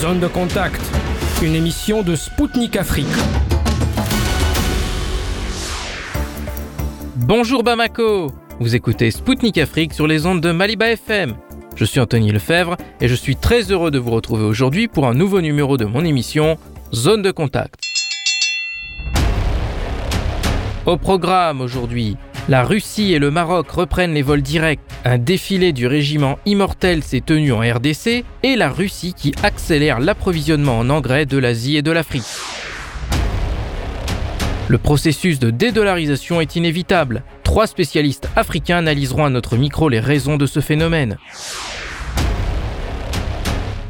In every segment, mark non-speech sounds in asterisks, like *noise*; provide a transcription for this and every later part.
Zone de contact, une émission de Spoutnik Afrique. Bonjour Bamako Vous écoutez Spoutnik Afrique sur les ondes de Maliba FM. Je suis Anthony Lefebvre et je suis très heureux de vous retrouver aujourd'hui pour un nouveau numéro de mon émission Zone de contact. Au programme aujourd'hui, la Russie et le Maroc reprennent les vols directs, un défilé du régiment Immortel s'est tenu en RDC et la Russie qui accélère l'approvisionnement en engrais de l'Asie et de l'Afrique. Le processus de dédollarisation est inévitable. Trois spécialistes africains analyseront à notre micro les raisons de ce phénomène.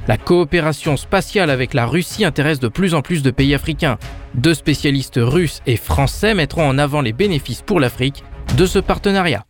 La coopération spatiale avec la Russie intéresse de plus en plus de pays africains. Deux spécialistes russes et français mettront en avant les bénéfices pour l'Afrique de ce partenariat.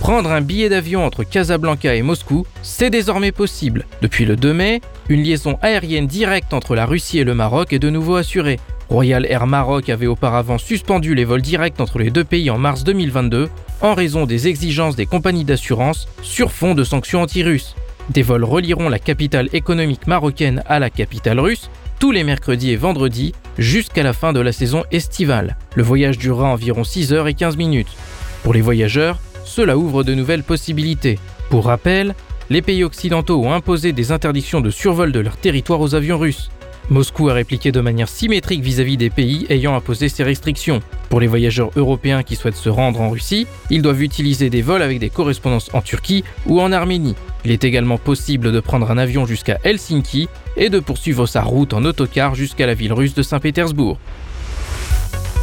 Prendre un billet d'avion entre Casablanca et Moscou, c'est désormais possible. Depuis le 2 mai, une liaison aérienne directe entre la Russie et le Maroc est de nouveau assurée. Royal Air Maroc avait auparavant suspendu les vols directs entre les deux pays en mars 2022 en raison des exigences des compagnies d'assurance sur fond de sanctions anti-russes. Des vols relieront la capitale économique marocaine à la capitale russe tous les mercredis et vendredis jusqu'à la fin de la saison estivale. Le voyage durera environ 6 heures et 15 minutes. Pour les voyageurs, cela ouvre de nouvelles possibilités. Pour rappel, les pays occidentaux ont imposé des interdictions de survol de leur territoire aux avions russes. Moscou a répliqué de manière symétrique vis-à-vis des pays ayant imposé ces restrictions. Pour les voyageurs européens qui souhaitent se rendre en Russie, ils doivent utiliser des vols avec des correspondances en Turquie ou en Arménie. Il est également possible de prendre un avion jusqu'à Helsinki et de poursuivre sa route en autocar jusqu'à la ville russe de Saint-Pétersbourg.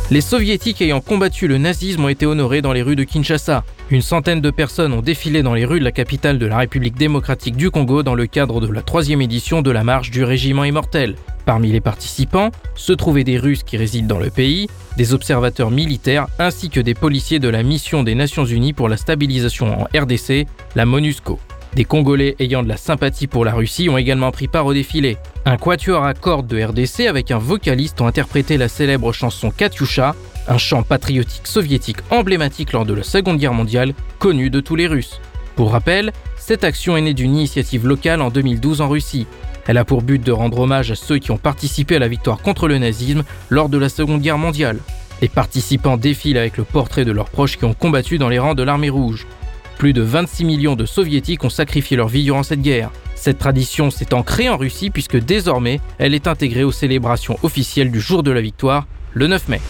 Les soviétiques ayant combattu le nazisme ont été honorés dans les rues de Kinshasa. Une centaine de personnes ont défilé dans les rues de la capitale de la République démocratique du Congo dans le cadre de la troisième édition de la marche du régiment immortel. Parmi les participants se trouvaient des Russes qui résident dans le pays, des observateurs militaires ainsi que des policiers de la mission des Nations Unies pour la stabilisation en RDC, la MONUSCO. Des Congolais ayant de la sympathie pour la Russie ont également pris part au défilé. Un quatuor à cordes de RDC avec un vocaliste ont interprété la célèbre chanson Katyusha, un chant patriotique soviétique emblématique lors de la Seconde Guerre mondiale, connu de tous les Russes. Pour rappel, cette action est née d'une initiative locale en 2012 en Russie. Elle a pour but de rendre hommage à ceux qui ont participé à la victoire contre le nazisme lors de la Seconde Guerre mondiale. Les participants défilent avec le portrait de leurs proches qui ont combattu dans les rangs de l'armée rouge. Plus de 26 millions de soviétiques ont sacrifié leur vie durant cette guerre. Cette tradition s'est ancrée en Russie puisque désormais elle est intégrée aux célébrations officielles du jour de la victoire, le 9 mai.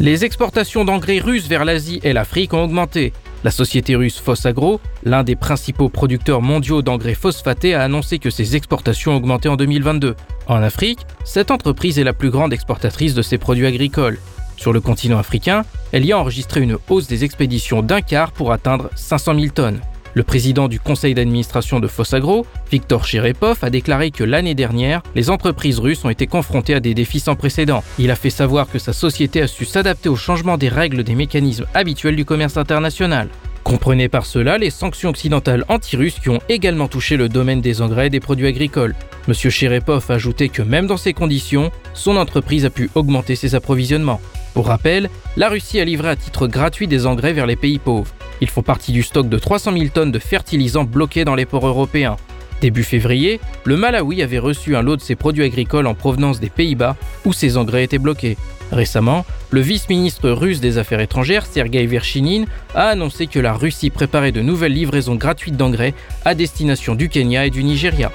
Les exportations d'engrais russes vers l'Asie et l'Afrique ont augmenté. La société russe Fossagro, l'un des principaux producteurs mondiaux d'engrais phosphatés, a annoncé que ses exportations augmenté en 2022. En Afrique, cette entreprise est la plus grande exportatrice de ces produits agricoles. Sur le continent africain, elle y a enregistré une hausse des expéditions d'un quart pour atteindre 500 000 tonnes. Le président du conseil d'administration de Fossagro, Viktor Cherepov, a déclaré que l'année dernière, les entreprises russes ont été confrontées à des défis sans précédent. Il a fait savoir que sa société a su s'adapter au changement des règles des mécanismes habituels du commerce international. Comprenez par cela les sanctions occidentales anti-russes qui ont également touché le domaine des engrais et des produits agricoles. M. Cherepov a ajouté que même dans ces conditions, son entreprise a pu augmenter ses approvisionnements. Pour rappel, la Russie a livré à titre gratuit des engrais vers les pays pauvres. Ils font partie du stock de 300 000 tonnes de fertilisants bloqués dans les ports européens. Début février, le Malawi avait reçu un lot de ses produits agricoles en provenance des Pays-Bas, où ces engrais étaient bloqués. Récemment, le vice-ministre russe des Affaires étrangères, Sergei Verchinin, a annoncé que la Russie préparait de nouvelles livraisons gratuites d'engrais à destination du Kenya et du Nigeria.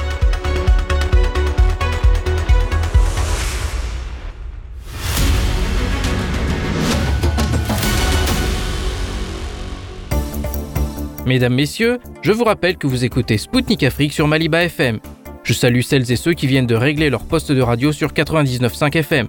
Mesdames, Messieurs, je vous rappelle que vous écoutez Spoutnik Afrique sur Maliba FM. Je salue celles et ceux qui viennent de régler leur poste de radio sur 99.5 FM.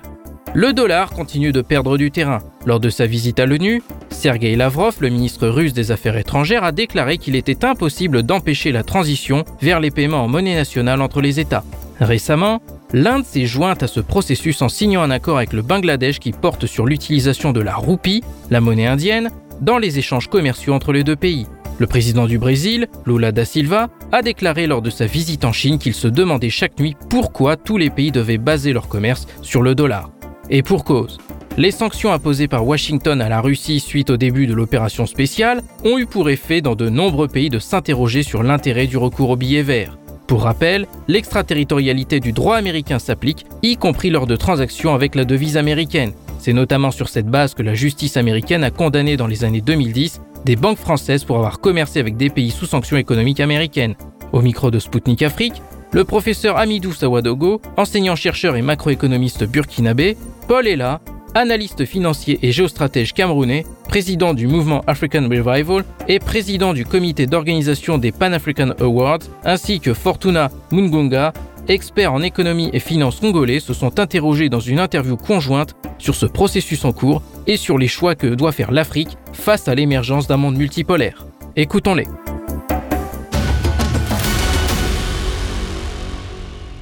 Le dollar continue de perdre du terrain. Lors de sa visite à l'ONU, Sergei Lavrov, le ministre russe des Affaires étrangères, a déclaré qu'il était impossible d'empêcher la transition vers les paiements en monnaie nationale entre les États. Récemment, l'Inde s'est jointe à ce processus en signant un accord avec le Bangladesh qui porte sur l'utilisation de la roupie, la monnaie indienne, dans les échanges commerciaux entre les deux pays. Le président du Brésil, Lula da Silva, a déclaré lors de sa visite en Chine qu'il se demandait chaque nuit pourquoi tous les pays devaient baser leur commerce sur le dollar. Et pour cause. les sanctions imposées par Washington à la Russie suite au début de l'opération spéciale ont eu pour effet dans de nombreux pays de s'interroger sur l'intérêt du recours au billet vert. Pour rappel, l'extraterritorialité du droit américain s'applique, y compris lors de transactions avec la devise américaine. C'est notamment sur cette base que la justice américaine a condamné dans les années 2010 des banques françaises pour avoir commercé avec des pays sous sanctions économiques américaines. Au micro de Sputnik Afrique, le professeur Amidou Sawadogo, enseignant-chercheur et macroéconomiste burkinabé, Paul Ella, analyste financier et géostratège camerounais, président du mouvement African Revival et président du comité d'organisation des Pan African Awards, ainsi que Fortuna Mungunga, experts en économie et finances congolais, se sont interrogés dans une interview conjointe sur ce processus en cours et sur les choix que doit faire l'Afrique face à l'émergence d'un monde multipolaire. Écoutons-les.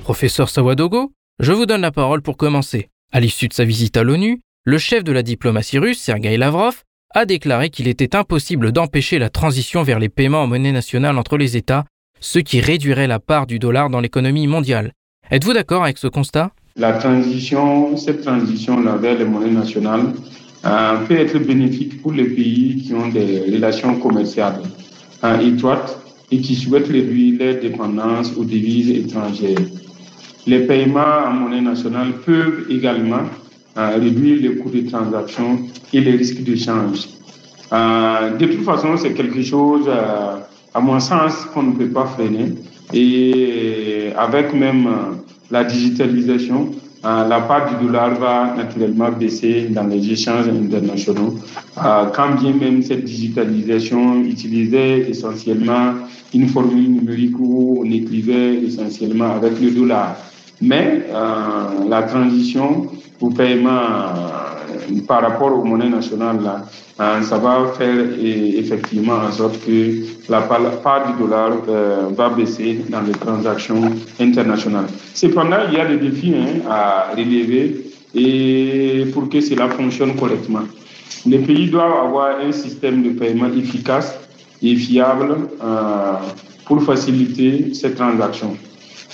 Professeur Sawadogo, je vous donne la parole pour commencer. À l'issue de sa visite à l'ONU, le chef de la diplomatie russe, Sergei Lavrov, a déclaré qu'il était impossible d'empêcher la transition vers les paiements en monnaie nationale entre les États, ce qui réduirait la part du dollar dans l'économie mondiale. Êtes-vous d'accord avec ce constat? La transition, cette transition vers les monnaies nationales euh, peut être bénéfique pour les pays qui ont des relations commerciales euh, étroites et qui souhaitent réduire leur dépendance aux devises étrangères. Les paiements en monnaie nationale peuvent également euh, réduire les coûts de transaction et les risques de change. Euh, de toute façon, c'est quelque chose, à mon sens, qu'on ne peut pas freiner. Et avec même la digitalisation, la part du dollar va naturellement baisser dans les échanges internationaux, quand bien même cette digitalisation utilisait essentiellement une formule numérique où on écrivait essentiellement avec le dollar. Mais euh, la transition au paiement euh, par rapport aux monnaies nationales, là, euh, ça va faire effectivement en sorte que la part du dollar va baisser dans les transactions internationales. Cependant, il y a des défis hein, à relever et pour que cela fonctionne correctement. Les pays doivent avoir un système de paiement efficace et fiable pour faciliter ces transactions.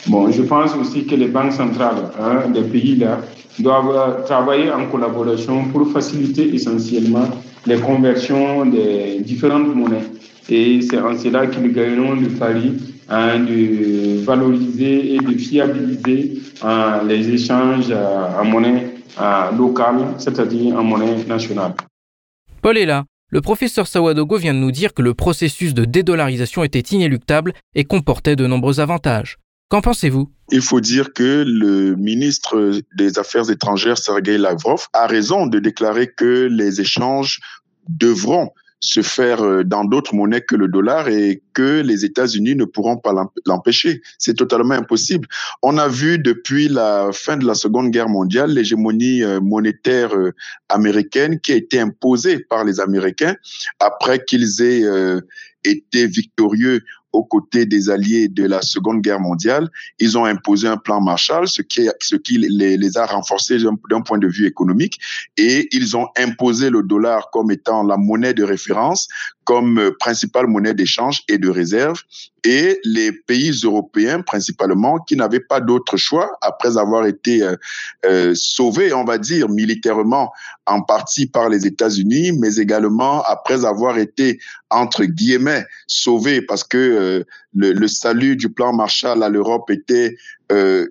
Bon, je pense aussi que les banques centrales hein, des pays-là doivent travailler en collaboration pour faciliter essentiellement les conversions des différentes monnaies. Et c'est en cela qu'ils gagneront le pari hein, de valoriser et de fiabiliser hein, les échanges euh, en monnaie euh, locale, c'est-à-dire en monnaie nationale. Paul est là. Le professeur Sawadogo vient de nous dire que le processus de dédollarisation était inéluctable et comportait de nombreux avantages. Qu'en pensez-vous? Il faut dire que le ministre des Affaires étrangères, Sergei Lavrov, a raison de déclarer que les échanges devront se faire euh, dans d'autres monnaies que le dollar et que les États-Unis ne pourront pas l'empêcher. C'est totalement impossible. On a vu depuis la fin de la Seconde Guerre mondiale l'hégémonie euh, monétaire euh, américaine qui a été imposée par les Américains après qu'ils aient été victorieux aux côtés des alliés de la Seconde Guerre mondiale. Ils ont imposé un plan Marshall, ce qui, les a renforcés d'un point de vue économique, et ils ont imposé le dollar comme étant la monnaie de référence, comme euh, principale monnaie d'échange et de réserve, et les pays européens principalement qui n'avaient pas d'autre choix après avoir été euh, euh, sauvés, on va dire, militairement en partie par les États-Unis, mais également après avoir été entre guillemets sauvés parce que euh, le, le, salut du plan Marshall à l'Europe était euh,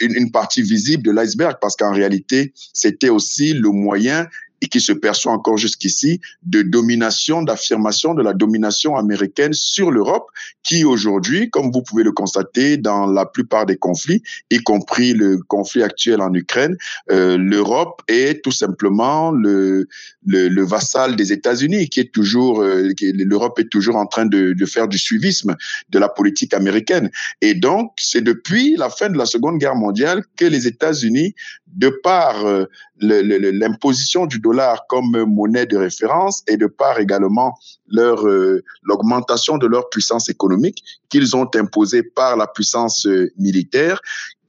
une partie visible de l'iceberg parce qu'en réalité c'était aussi le moyen et qui se perçoit encore jusqu'ici de domination, d'affirmation de la domination américaine sur l'Europe, qui aujourd'hui, comme vous pouvez le constater dans la plupart des conflits, y compris le conflit actuel en Ukraine, euh, l'Europe est tout simplement le, le, le vassal des États-Unis, qui est toujours, euh, l'Europe est toujours en train de, de faire du suivisme de la politique américaine. Et donc, c'est depuis la fin de la Seconde Guerre mondiale que les États-Unis, de par euh, l'imposition du dollar comme monnaie de référence et de par également leur euh, l'augmentation de leur puissance économique qu'ils ont imposée par la puissance euh, militaire.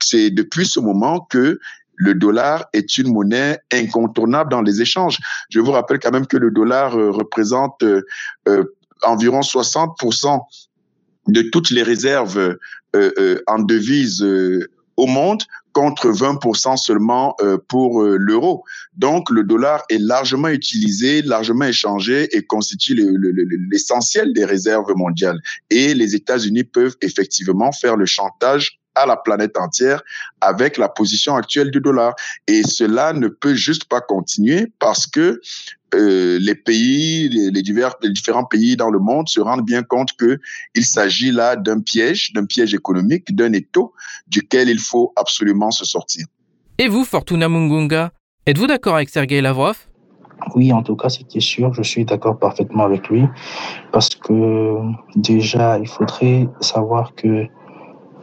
C'est depuis ce moment que le dollar est une monnaie incontournable dans les échanges. Je vous rappelle quand même que le dollar euh, représente environ 60% de toutes les réserves en devises au monde contre 20% seulement euh, pour euh, l'euro. Donc le dollar est largement utilisé, largement échangé et constitue l'essentiel des réserves mondiales. Et les États-Unis peuvent effectivement faire le chantage à la planète entière avec la position actuelle du dollar. Et cela ne peut juste pas continuer parce que euh, les pays, les, divers, les différents pays dans le monde se rendent bien compte que il s'agit là d'un piège, d'un piège économique, d'un étau duquel il faut absolument se sortir. Et vous, Fortuna Mungunga, êtes-vous d'accord avec Sergei Lavrov? Oui, en tout cas, c'était sûr, je suis d'accord parfaitement avec lui, parce que déjà, il faudrait savoir que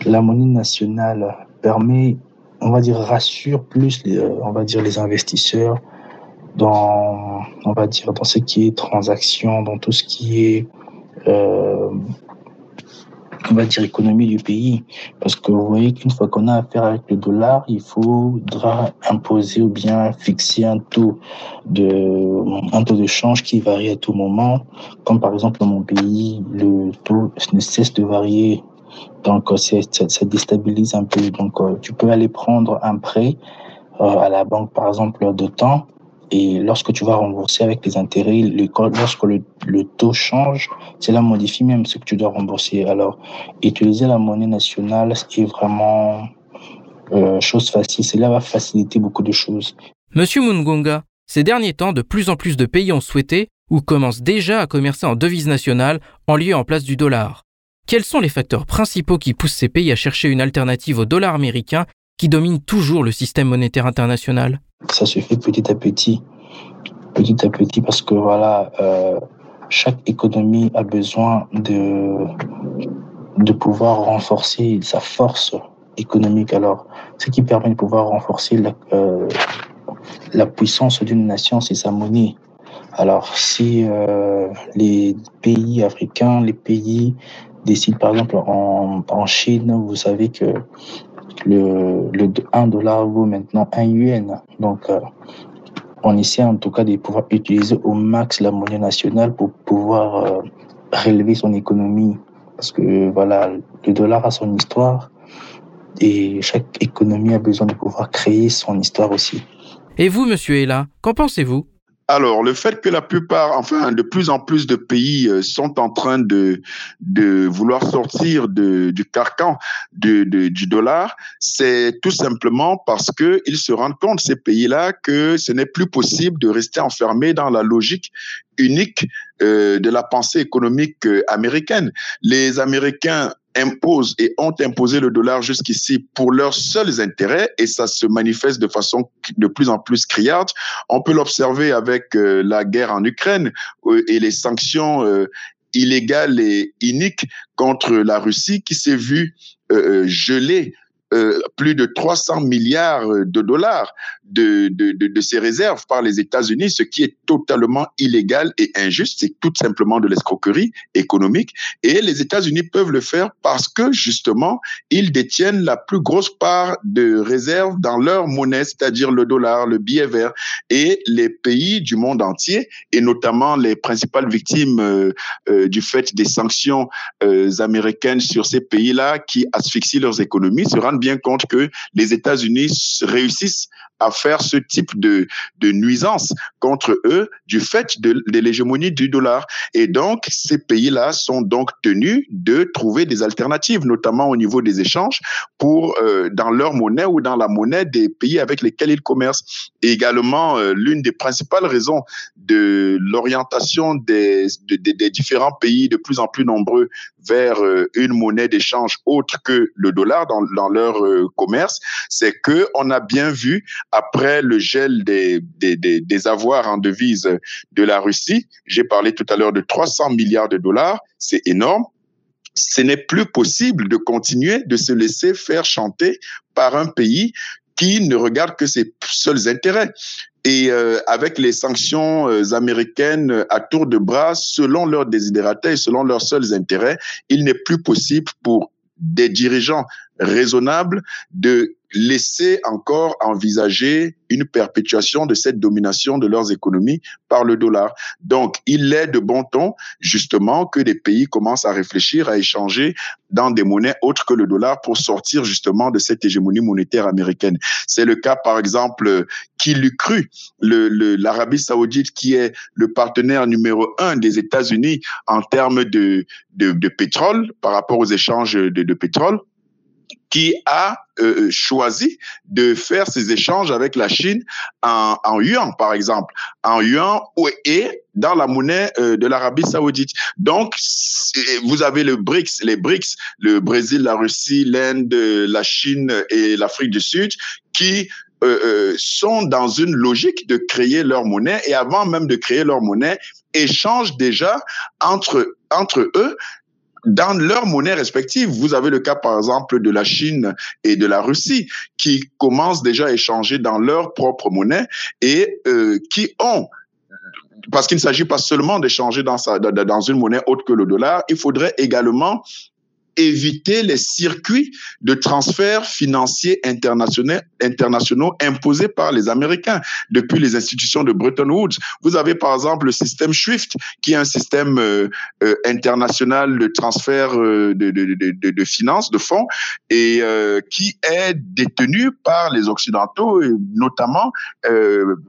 la monnaie nationale permet, on va dire, rassure plus, les, on va dire, les investisseurs, dans, on va dire, dans ce qui est transaction, dans tout ce qui est, euh, on va dire, économie du pays. Parce que vous voyez qu'une fois qu'on a affaire avec le dollar, il faudra imposer ou bien fixer un taux de, un taux de change qui varie à tout moment. Comme par exemple dans mon pays, le taux ne cesse de varier. Donc, ça déstabilise un peu. Donc, euh, tu peux aller prendre un prêt euh, à la banque, par exemple, de temps et lorsque tu vas rembourser avec les intérêts, lorsque le, taux change, cela modifie même ce que tu dois rembourser. Alors, utiliser la monnaie nationale est vraiment euh, chose facile. Cela va faciliter beaucoup de choses. Monsieur Mungunga, ces derniers temps, de plus en plus de pays ont souhaité ou commencent déjà à commercer en devise nationale en lieu en place du dollar. Quels sont les facteurs principaux qui poussent ces pays à chercher une alternative au dollar américain qui domine toujours le système monétaire international? Ça se fait petit à petit, petit à petit, parce que voilà, euh, chaque économie a besoin de, de pouvoir renforcer sa force économique. Alors, ce qui permet de pouvoir renforcer la, euh, la puissance d'une nation, c'est sa monnaie. Alors, si euh, les pays africains, les pays décident, par exemple, en, en Chine, vous savez que le, le 1 dollar vaut maintenant 1 yuan. Donc, euh, on essaie en tout cas de pouvoir utiliser au max la monnaie nationale pour pouvoir euh, relever son économie. Parce que voilà, le dollar a son histoire et chaque économie a besoin de pouvoir créer son histoire aussi. Et vous, monsieur Ella, qu'en pensez-vous? Alors, le fait que la plupart, enfin, de plus en plus de pays euh, sont en train de, de vouloir sortir de, du carcan de, de, du dollar, c'est tout simplement parce que ils se rendent compte, ces pays-là, que ce n'est plus possible de rester enfermé dans la logique unique euh, de la pensée économique euh, américaine. Les Américains imposent et ont imposé le dollar jusqu'ici pour leurs seuls intérêts et ça se manifeste de façon de plus en plus criarde. On peut l'observer avec euh, la guerre en Ukraine euh, et les sanctions euh, illégales et iniques contre la Russie qui s'est vue geler euh, plus de 300 milliards de dollars de, de, de, de ces réserves par les États-Unis, ce qui est totalement illégal et injuste. C'est tout simplement de l'escroquerie économique. Et les États-Unis peuvent le faire parce que justement, ils détiennent la plus grosse part de réserves dans leur monnaie, c'est-à-dire le dollar, le billet vert. Et les pays du monde entier, et notamment les principales victimes euh, euh, du fait des sanctions euh, américaines sur ces pays-là qui asphyxient leurs économies, se rendent bien compte que les États-Unis réussissent à faire ce type de, de nuisance contre eux du fait de, de l'hégémonie du dollar. Et donc, ces pays-là sont donc tenus de trouver des alternatives, notamment au niveau des échanges, pour euh, dans leur monnaie ou dans la monnaie des pays avec lesquels ils commercent. Et également, euh, l'une des principales raisons de l'orientation des, des différents pays de plus en plus nombreux vers euh, une monnaie d'échange autre que le dollar dans, dans leur euh, commerce, c'est que on a bien vu après le gel des, des, des, des avoirs en devise de la Russie, j'ai parlé tout à l'heure de 300 milliards de dollars, c'est énorme. Ce n'est plus possible de continuer de se laisser faire chanter par un pays qui ne regarde que ses seuls intérêts. Et euh, avec les sanctions euh, américaines à tour de bras, selon leurs désidératés et selon leurs seuls intérêts, il n'est plus possible pour des dirigeants raisonnables de laisser encore envisager une perpétuation de cette domination de leurs économies par le dollar. Donc, il est de bon ton, justement, que des pays commencent à réfléchir à échanger dans des monnaies autres que le dollar pour sortir justement de cette hégémonie monétaire américaine. C'est le cas, par exemple, qui l'eût cru, l'Arabie saoudite qui est le partenaire numéro un des États-Unis en termes de, pétrole par rapport aux échanges de pétrole qui a euh, choisi de faire ces échanges avec la Chine en, en yuan, par exemple, en yuan et dans la monnaie euh, de l'Arabie saoudite. Donc, vous avez le BRICS, les BRICS, le Brésil, la Russie, l'Inde, la Chine et l'Afrique du Sud, qui euh, euh, sont dans une logique de créer leur monnaie et avant même de créer leur monnaie, échangent déjà entre, entre eux dans leur monnaie respective. Vous avez le cas, par exemple, de la Chine et de la Russie qui commencent déjà à échanger dans leur propre monnaie et euh, qui ont parce qu'il ne s'agit pas seulement d'échanger dans, dans une monnaie autre que le dollar, il faudrait également éviter les circuits de transferts financiers internationaux, internationaux imposés par les Américains depuis les institutions de Bretton Woods. Vous avez par exemple le système SWIFT, qui est un système euh, euh, international de transfert euh, de, de, de, de, finances, de fonds, et qui est détenu par les Occidentaux, et notamment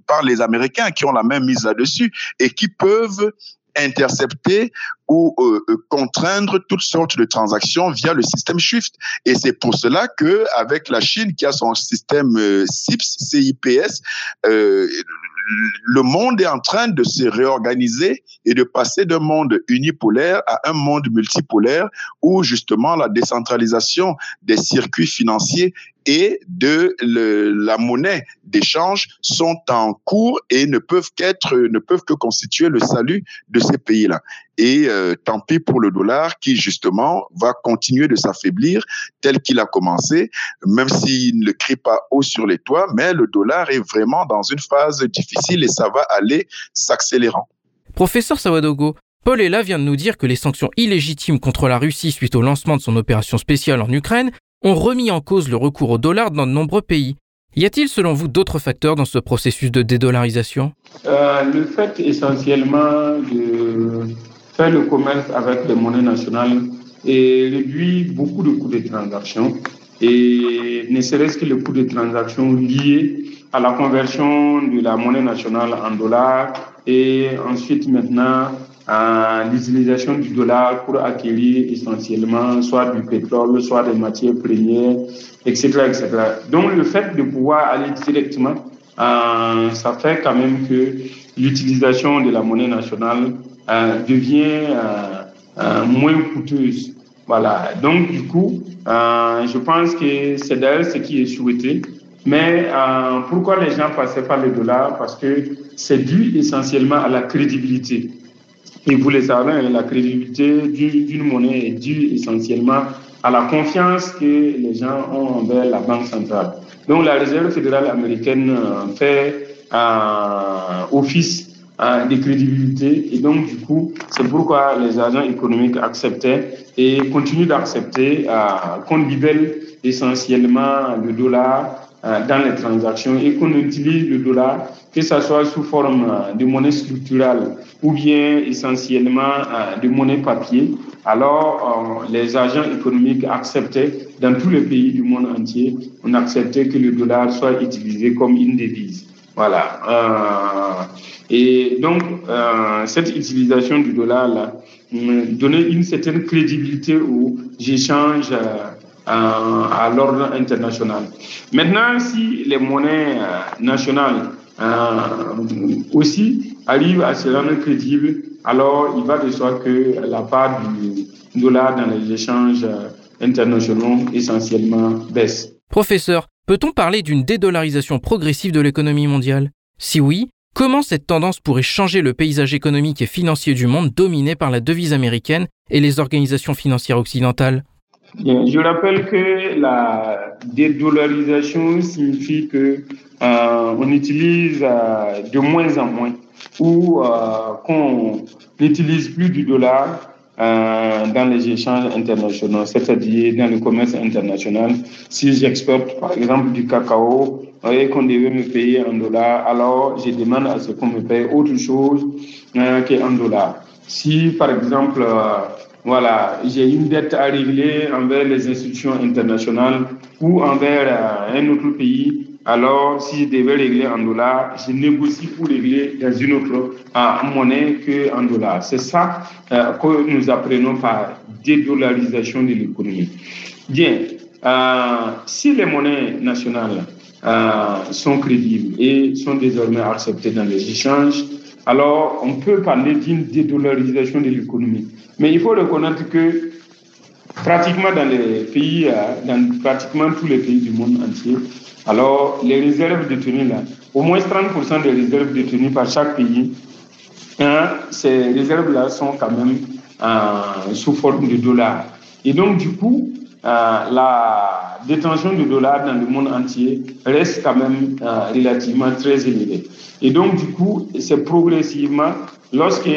par les Américains, qui ont la même mise là-dessus et qui peuvent intercepter ou euh, euh, contraindre toutes sortes de transactions via le système SWIFT. Et c'est pour cela que avec la Chine qui a son système euh, CIPS, le monde est en train de se réorganiser et de passer d'un monde unipolaire à un monde multipolaire où justement la décentralisation des circuits financiers et de la monnaie d'échange sont en cours et ne peuvent qu'être, ne peuvent que constituer le salut de ces pays-là. Et euh, tant pis pour le dollar qui justement va continuer de s'affaiblir tel qu'il a commencé, même s'il ne crie pas haut sur les toits, mais le dollar est vraiment dans une phase difficile et ça va aller s'accélérant. Professeur Sawadogo, Paul Ella vient de nous dire que les sanctions illégitimes contre la Russie suite au lancement de son opération spéciale en Ukraine ont remis en cause le recours au dollar dans de nombreux pays. Y a-t-il selon vous d'autres facteurs dans ce processus de dédollarisation? Euh, Le fait essentiellement de faire le commerce avec les monnaies nationales et réduit beaucoup de coûts de transaction et ne serait-ce que le coût de transaction lié à la conversion de la monnaie nationale en dollars et ensuite maintenant l'utilisation du dollar pour acquérir essentiellement soit du pétrole, soit des matières premières, etc. etc. Donc le fait de pouvoir aller directement, euh, ça fait quand même que l'utilisation de la monnaie nationale euh, devient euh, moins coûteuse. Voilà. Donc du coup, je pense que c'est d'ailleurs ce qui est souhaité. Mais pourquoi les gens passaient par le dollar? Parce que c'est dû essentiellement à la crédibilité. Et vous le savez, hein, la crédibilité d'une monnaie est due essentiellement à la confiance que les gens ont envers la Banque centrale. Donc la Réserve fédérale américaine euh, fait euh, office euh, de crédibilité et donc du coup c'est pourquoi les agents économiques acceptaient et continuent d'accepter euh, qu'on libelle essentiellement le dollar euh, dans les transactions et qu'on utilise le dollar, que ce soit sous forme euh, de monnaie structurelle ou bien essentiellement euh, de monnaie papier, alors les agents économiques acceptaient dans tous les pays du monde entier, on acceptait que le dollar soit utilisé comme une devise. Voilà. Euh, et donc, euh, cette utilisation du dollar là, donnait une certaine crédibilité aux échanges à l'ordre international. Maintenant, si les monnaies euh, nationales euh, aussi arrivent à se rendre crédibles, alors il va de soi que la part du dollar dans les échanges euh, internationaux essentiellement baisse. Professeur, peut-on parler d'une dédollarisation progressive de l'économie mondiale? Si oui, comment cette tendance pourrait changer le paysage économique et financier du monde dominé par la devise américaine et les organisations financières occidentales? Je rappelle que la dédollarisation signifie que euh, on utilise euh, de moins en moins ou euh, qu'on n'utilise plus du dollar dans les échanges internationaux, c'est-à-dire dans le commerce international. Si j'exporte par exemple du cacao et qu'on devait me payer en dollars, alors je demande à ce qu'on me paye autre chose qu'en dollars. Si par exemple, voilà, j'ai une dette à régler envers les institutions internationales ou envers euh, un autre pays, alors, si je devais régler en dollars, je négocie pour régler dans une autre euh, monnaie qu'en dollars. C'est ça euh, que nous apprenons par dédollarisation de l'économie. Bien, si les monnaies nationales sont crédibles et sont désormais acceptées dans les échanges, alors on peut parler d'une dédollarisation de l'économie. Mais il faut reconnaître que pratiquement dans les pays, dans pratiquement tous les pays du monde entier, alors, les réserves détenues là, au moins 30% des réserves détenues par chaque pays, hein, ces réserves-là sont quand même euh, sous forme de dollars. Et donc, du coup, euh, la détention de dollars dans le monde entier reste quand même euh, relativement très élevée. Et donc, du coup, c'est progressivement, lorsque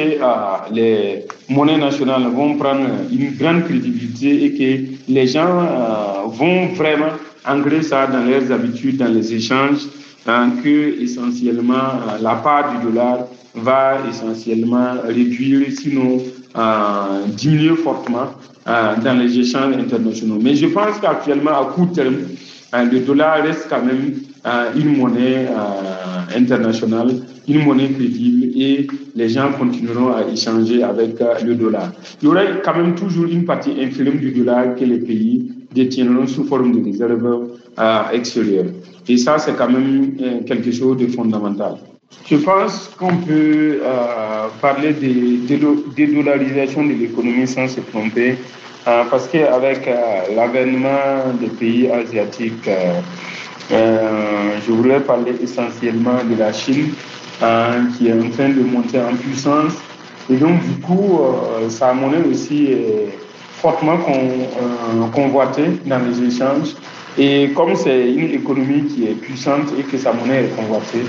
les monnaies nationales vont prendre une grande crédibilité et que les gens vont vraiment ancrer ça dans leurs habitudes, dans les échanges, que essentiellement euh, la part du dollar va essentiellement réduire, sinon euh, diminuer fortement euh, dans les échanges internationaux. Mais je pense qu'actuellement, à court terme, le dollar reste quand même une monnaie internationale, une monnaie crédible et les gens continueront à échanger avec le dollar. Il y aura quand même toujours une partie infime du dollar que les pays détiendront sous forme de réserve euh, extérieure. Et ça, c'est quand même euh, quelque chose de fondamental. Je pense qu'on peut euh, parler de dédollarisation de l'économie sans se tromper, euh, parce qu'avec euh, l'avènement des pays asiatiques, je voulais parler essentiellement de la Chine, qui est en train de monter en puissance. Et donc, du coup, sa monnaie aussi est fortement euh, convoité dans les échanges. Et comme c'est une économie qui est puissante et que sa monnaie est convoitée,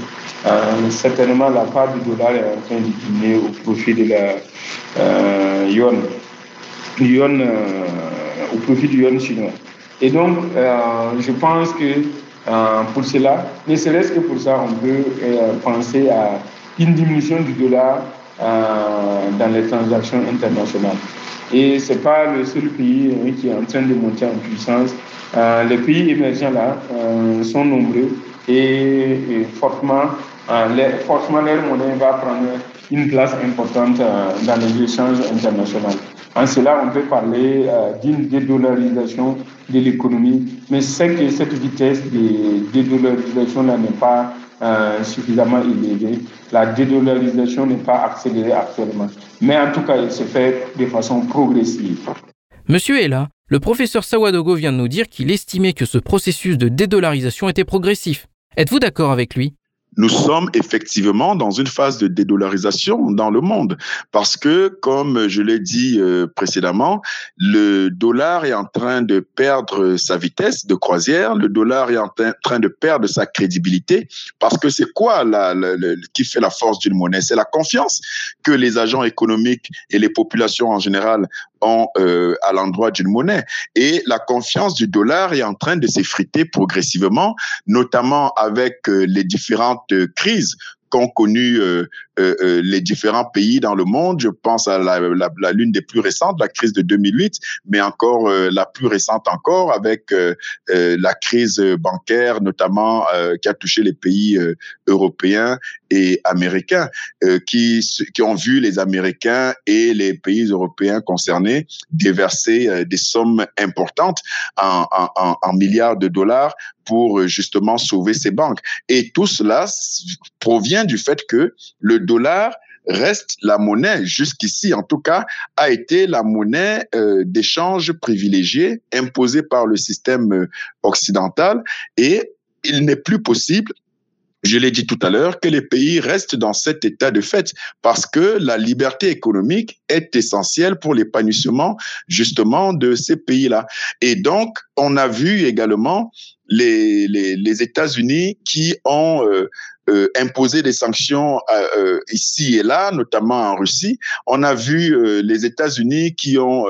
euh, certainement la part du dollar est en train de diminuer au profit de la euh, yuan au profit du yuan chinois. Et donc, je pense que pour cela, ne serait-ce que pour ça, on peut penser à une diminution du dollar dans les transactions internationales. Et ce n'est pas le seul pays hein, qui est en train de monter en puissance. Euh, les pays émergents là euh, sont nombreux et, fortement, euh, les, fortement leur monnaie va prendre une place importante dans les échanges internationaux. En cela, on peut parler d'une dédollarisation de l'économie, mais c'est que cette vitesse de dédollarisation-là n'est pas euh, suffisamment élevé. La dédollarisation n'est pas accélérée actuellement. Mais en tout cas, il se fait de façon progressive. Monsieur est là. Le professeur Sawadogo vient de nous dire qu'il estimait que ce processus de dédollarisation était progressif. Êtes-vous d'accord avec lui? Nous sommes effectivement dans une phase de dédollarisation dans le monde parce que, comme je l'ai dit euh, précédemment, le dollar est en train de perdre sa vitesse de croisière, le dollar est en train de perdre sa crédibilité parce que c'est quoi qui fait la force d'une monnaie? C'est la confiance que les agents économiques et les populations en général euh, à l'endroit d'une monnaie. Et la confiance du dollar est en train de s'effriter progressivement, notamment avec euh, les différentes crises qu'ont connu euh, euh, euh, les différents pays dans le monde. Je pense à la, la, la l'une des plus récentes, la crise de 2008, mais encore euh, la plus récente encore avec euh, la crise bancaire, notamment qui a touché les pays européens et américains, qui, qui ont vu les Américains et les pays européens concernés déverser des sommes importantes en, en, en milliards de dollars pour justement sauver ces banques. Et tout cela provient du fait que le dollar reste la monnaie, jusqu'ici en tout cas, a été la monnaie euh, d'échange privilégiée imposée par le système euh, occidental et il n'est plus possible je l'ai dit tout à l'heure, que les pays restent dans cet état de fait parce que la liberté économique est essentielle pour l'épanouissement justement de ces pays-là. Et donc, on a vu également les, États-Unis qui ont euh, euh, imposer des sanctions euh, ici et là, notamment en Russie. On a vu les États-Unis qui ont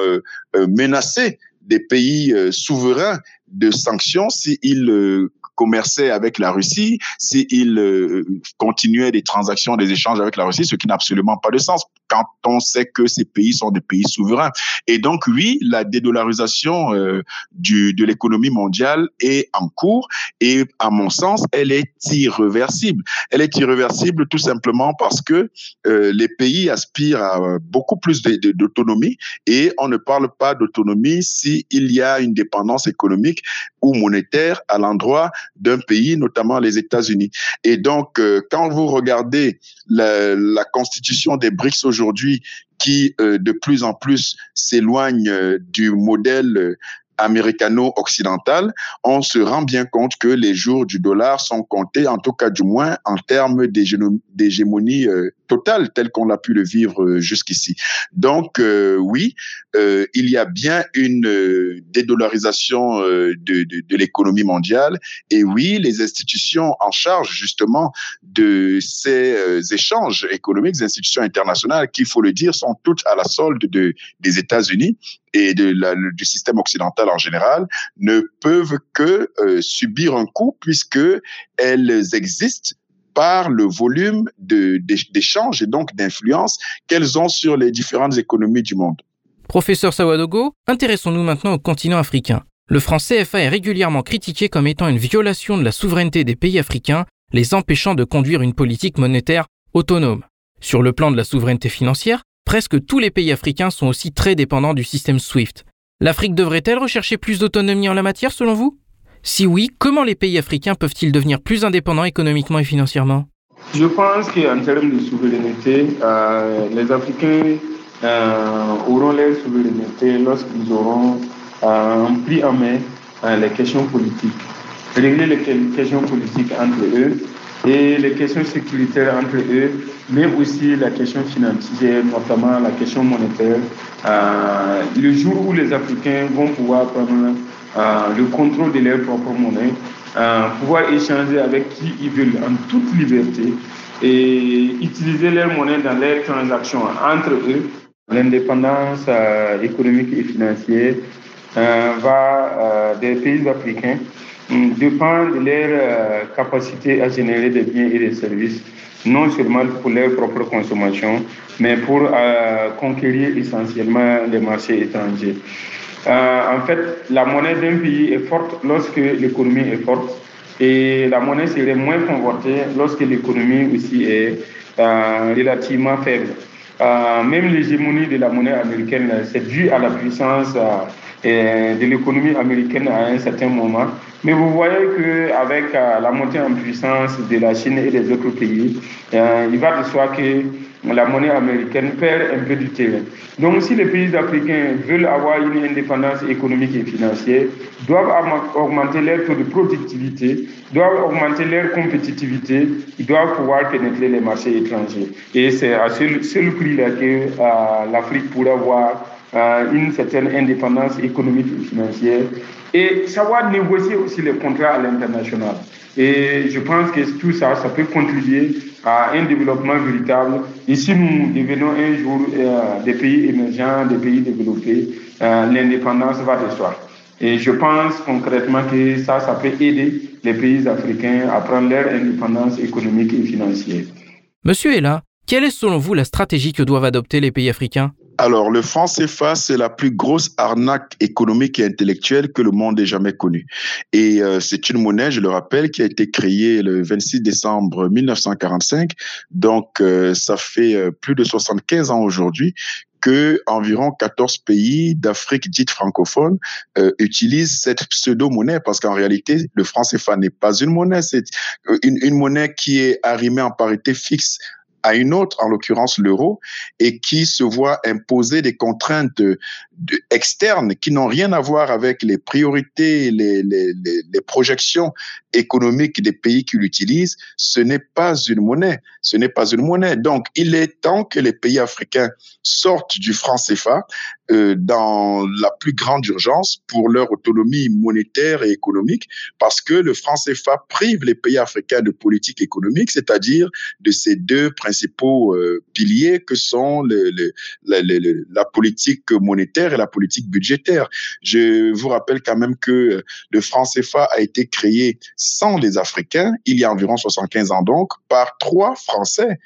menacé des pays souverains de sanctions s'ils commerçait avec la Russie, s'il euh, continuait des transactions, des échanges avec la Russie, ce qui n'a absolument pas de sens quand on sait que ces pays sont des pays souverains. Et donc, oui, la dédollarisation euh, du, de l'économie mondiale est en cours et, à mon sens, elle est irréversible. Elle est irréversible tout simplement parce que euh, les pays aspirent à beaucoup plus d'autonomie et on ne parle pas d'autonomie s'il y a une dépendance économique ou monétaire à l'endroit d'un pays, notamment les États-Unis. Et donc, euh, quand vous regardez la, constitution des BRICS aujourd'hui, qui euh, de plus en plus s'éloigne euh, du modèle américano-occidental, on se rend bien compte que les jours du dollar sont comptés, en tout cas du moins en termes d'hégémonie totale, telle qu'on a pu le vivre euh, jusqu'ici. Donc euh, oui, il y a bien une dédollarisation de, de, de l'économie mondiale, et oui, les institutions en charge justement de ces échanges économiques, les institutions internationales, qu'il faut le dire, sont toutes à la solde de, des États-Unis et de la, du système occidental en général ne peuvent que euh, subir un coup puisque elles existent par le volume d'échanges et donc d'influence qu'elles ont sur les différentes économies du monde. Professeur Sawadogo, intéressons-nous maintenant au continent africain. Le franc CFA est régulièrement critiqué comme étant une violation de la souveraineté des pays africains, les empêchant de conduire une politique monétaire autonome. Sur le plan de la souveraineté financière, presque tous les pays africains sont aussi très dépendants du système SWIFT. L'Afrique devrait-elle rechercher plus d'autonomie en la matière selon vous? Si oui, comment les pays africains peuvent-ils devenir plus indépendants économiquement et financièrement? Je pense qu'en termes de souveraineté, euh, les Africains euh, auront leur souveraineté lorsqu'ils auront euh, pris en main les questions politiques, régler les questions politiques entre eux et les questions sécuritaires entre eux, mais aussi la question financière, notamment la question monétaire. Le jour où les Africains vont pouvoir prendre le contrôle de leur propre monnaie, euh, pouvoir échanger avec qui ils veulent en toute liberté et utiliser leur monnaie dans leurs transactions entre eux, l'indépendance euh, économique et financière euh, va des pays africains dépend de leur euh, capacité à générer des biens et des services, non seulement pour leur propre consommation, mais pour euh, conquérir essentiellement les marchés étrangers. Euh, en fait, la monnaie d'un pays est forte lorsque l'économie est forte et la monnaie serait moins convertie lorsque l'économie aussi est relativement faible. même l'hégémonie de la monnaie américaine, c'est dû à la puissance de l'économie américaine à un certain moment. Mais vous voyez qu'avec euh, la montée en puissance de la Chine et des autres pays, euh, il va de soi que la monnaie américaine perd un peu du terrain. Donc si les pays africains veulent avoir une indépendance économique et financière, doivent augmenter leur taux de productivité, doivent augmenter leur compétitivité, ils doivent pouvoir pénétrer les marchés étrangers. Et c'est à ce, prix-là que euh, l'Afrique pourra avoir euh, une certaine indépendance économique et financière et savoir négocier aussi les contrats à l'international. Et je pense que tout ça, ça peut contribuer à un développement véritable. Et si nous devenons un jour euh, des pays émergents, des pays développés, euh, l'indépendance va de soi. Et je pense concrètement que ça, ça peut aider les pays africains à prendre leur indépendance économique et financière. Monsieur Ella, quelle est selon vous la stratégie que doivent adopter les pays africains? Alors, le franc CFA, c'est la plus grosse arnaque économique et intellectuelle que le monde ait jamais connue. Et euh, c'est une monnaie, je le rappelle, qui a été créée le 26 décembre 1945. Donc, euh, ça fait euh, plus de 75 ans aujourd'hui que environ 14 pays d'Afrique dite francophone utilisent cette pseudo-monnaie parce qu'en réalité, le franc CFA n'est pas une monnaie, c'est une, une monnaie qui est arrimée en parité fixe à une autre, en l'occurrence l'euro, et qui se voit imposer des contraintes externes qui n'ont rien à voir avec les priorités, les, les, projections économiques des pays qui l'utilisent, ce n'est pas une monnaie. Ce n'est pas une monnaie. Donc, il est temps que les pays africains sortent du franc CFA euh, dans la plus grande urgence pour leur autonomie monétaire et économique, parce que le franc CFA prive les pays africains de politique économique, c'est-à-dire de ces deux principaux euh, piliers que sont le, le, la politique monétaire et la politique budgétaire. Je vous rappelle quand même que le franc CFA a été créé sans les Africains, il y a environ 75 ans donc, par trois Français.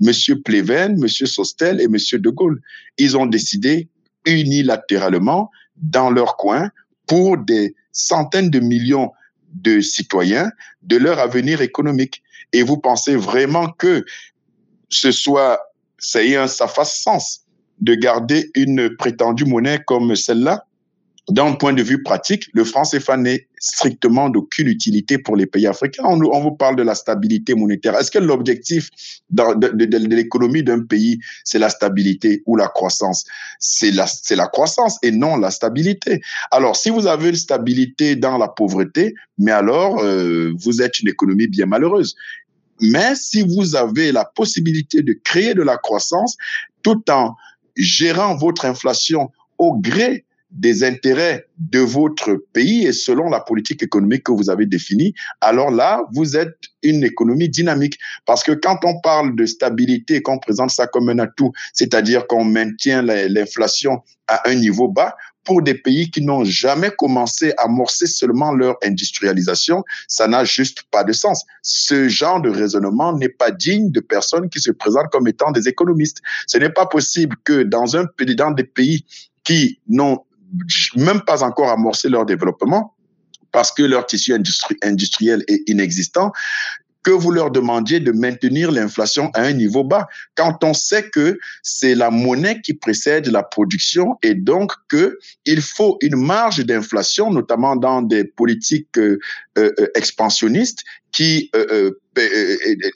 Monsieur Pleven, Monsieur Sostel et Monsieur De Gaulle. Ils ont décidé unilatéralement dans leur coin pour des centaines de millions de citoyens de leur avenir économique. Et vous pensez vraiment que ce soit, ça, ça fasse sens de garder une prétendue monnaie comme celle-là? D'un point de vue pratique, le franc CFA n'est strictement d'aucune utilité pour les pays africains. On, vous parle de la stabilité monétaire. Est-ce que l'objectif de, l'économie d'un pays, c'est la stabilité ou la croissance? C'est la, la croissance et non la stabilité. Alors, si vous avez une stabilité dans la pauvreté, mais alors, euh, vous êtes une économie bien malheureuse. Mais si vous avez la possibilité de créer de la croissance tout en gérant votre inflation au gré des intérêts de votre pays et selon la politique économique que vous avez définie, alors là, vous êtes une économie dynamique. Parce que quand on parle de stabilité, qu'on présente ça comme un atout, c'est-à-dire qu'on maintient l'inflation à un niveau bas, pour des pays qui n'ont jamais commencé à amorcer seulement leur industrialisation, ça n'a juste pas de sens. Ce genre de raisonnement n'est pas digne de personnes qui se présentent comme étant des économistes. Ce n'est pas possible que dans un dans des pays qui n'ont même pas encore amorcé leur développement parce que leur tissu industriel est inexistant, que vous leur demandiez de maintenir l'inflation à un niveau bas, quand on sait que c'est la monnaie qui précède la production et donc que il faut une marge d'inflation, notamment dans des politiques euh, euh, expansionnistes qui euh,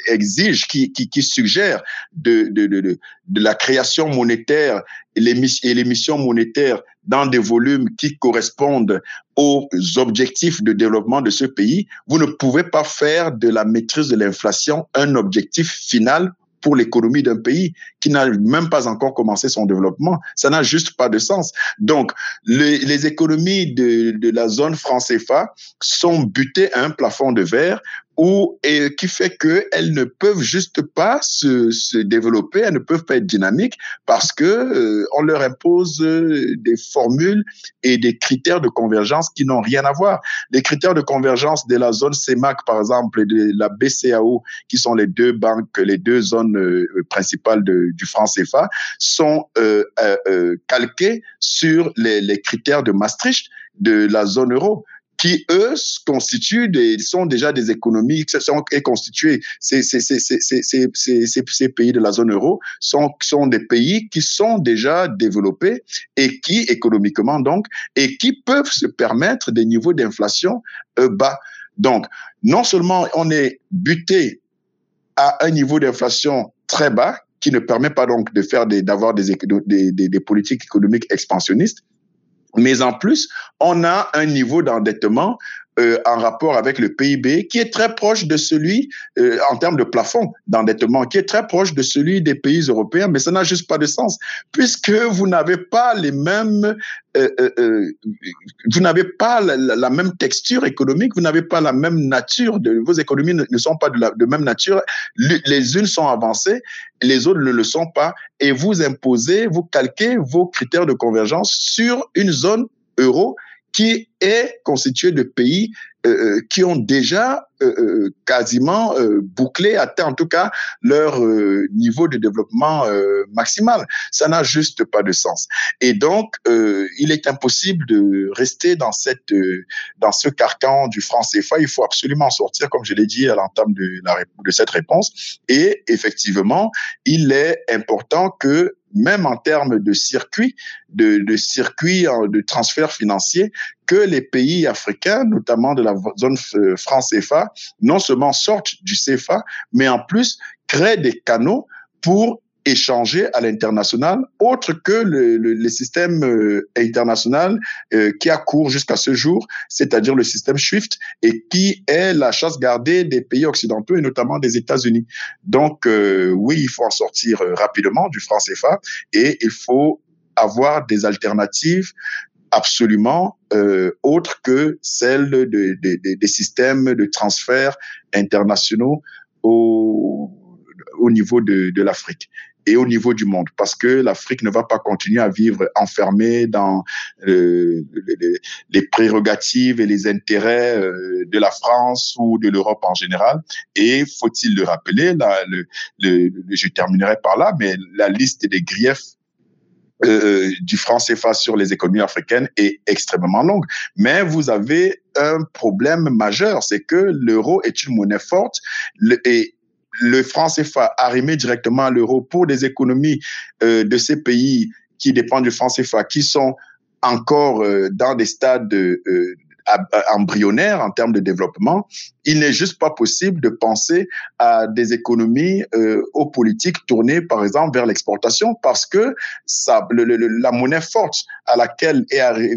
exigent, qui, qui, qui suggèrent de, de, de, de, la création monétaire et l'émission monétaire dans des volumes qui correspondent aux objectifs de développement de ce pays, vous ne pouvez pas faire de la maîtrise de l'inflation un objectif final pour l'économie d'un pays qui n'a même pas encore commencé son développement. Ça n'a juste pas de sens. Donc, les, les économies de, de, la zone franc CFA sont butées à un plafond de verre ou et qui fait qu'elles ne peuvent juste pas se, se, développer, elles ne peuvent pas être dynamiques parce que euh, on leur impose euh, des formules et des critères de convergence qui n'ont rien à voir. Les critères de convergence de la zone CEMAC, par exemple, et de la BCAO, qui sont les deux banques, les deux zones euh, principales du franc CFA, sont calqués sur les, les critères de Maastricht de la zone euro qui eux constituent des, sont déjà des économies sont constituées. Ces, ces, ces, ces, pays de la zone euro sont, sont des pays qui sont déjà développés et qui économiquement donc et qui peuvent se permettre des niveaux d'inflation euh, bas. Donc non seulement on est buté à un niveau d'inflation très bas qui ne permet pas donc de faire d'avoir des, des, des, des politiques économiques expansionnistes, mais en plus, on a un niveau d'endettement euh, en rapport avec le PIB qui est très proche de celui, euh, en termes de plafond d'endettement, qui est très proche de celui des pays européens, mais ça n'a juste pas de sens, puisque vous n'avez pas les mêmes, euh, vous n'avez pas la, même texture économique, vous n'avez pas la même nature, vos économies ne, sont pas de, la, même nature, les unes sont avancées, les autres ne le sont pas, et vous imposez, vous calquez vos critères de convergence sur une zone euro qui est constitué de pays euh, euh, qui ont déjà euh, euh quasiment euh, bouclé, atteint en tout cas leur niveau de développement maximal. Ça n'a juste pas de sens. Et donc, il est impossible de rester dans cette dans ce carcan du franc CFA. Il faut absolument sortir, comme je l'ai dit à l'entame de, la, de cette réponse. Et effectivement, il est important que même en termes de circuit, de, de circuit de transfert financier, que les pays africains, notamment de la zone euh, franc CFA, non seulement sortent du CFA, mais en plus créent des canaux pour échanger à l'international, autre que le, système euh, international euh, qui a cours jusqu'à ce jour, c'est-à-dire le système SWIFT, et qui est la chasse gardée des pays occidentaux et notamment des États-Unis. Donc, euh, oui, il faut en sortir rapidement du franc CFA et il faut avoir des alternatives absolument autres que celles de, des systèmes de transfert internationaux au, au niveau de l'Afrique et au niveau du monde, parce que l'Afrique ne va pas continuer à vivre enfermée dans euh, les, prérogatives et les intérêts euh, de la France ou de l'Europe en général. Et faut-il le rappeler, là, le, le, je terminerai par là, mais la liste des griefs euh, du franc CFA sur les économies africaines est extrêmement longue. Mais vous avez un problème majeur, c'est que l'euro est une monnaie forte et le franc CFA arrimé directement à l'euro pour des économies euh, de ces pays qui dépendent du franc CFA, qui sont encore euh, dans des stades de, euh, embryonnaire en termes de développement, il n'est juste pas possible de penser à des économies euh, aux politiques tournées, par exemple, vers l'exportation, parce que la monnaie forte à laquelle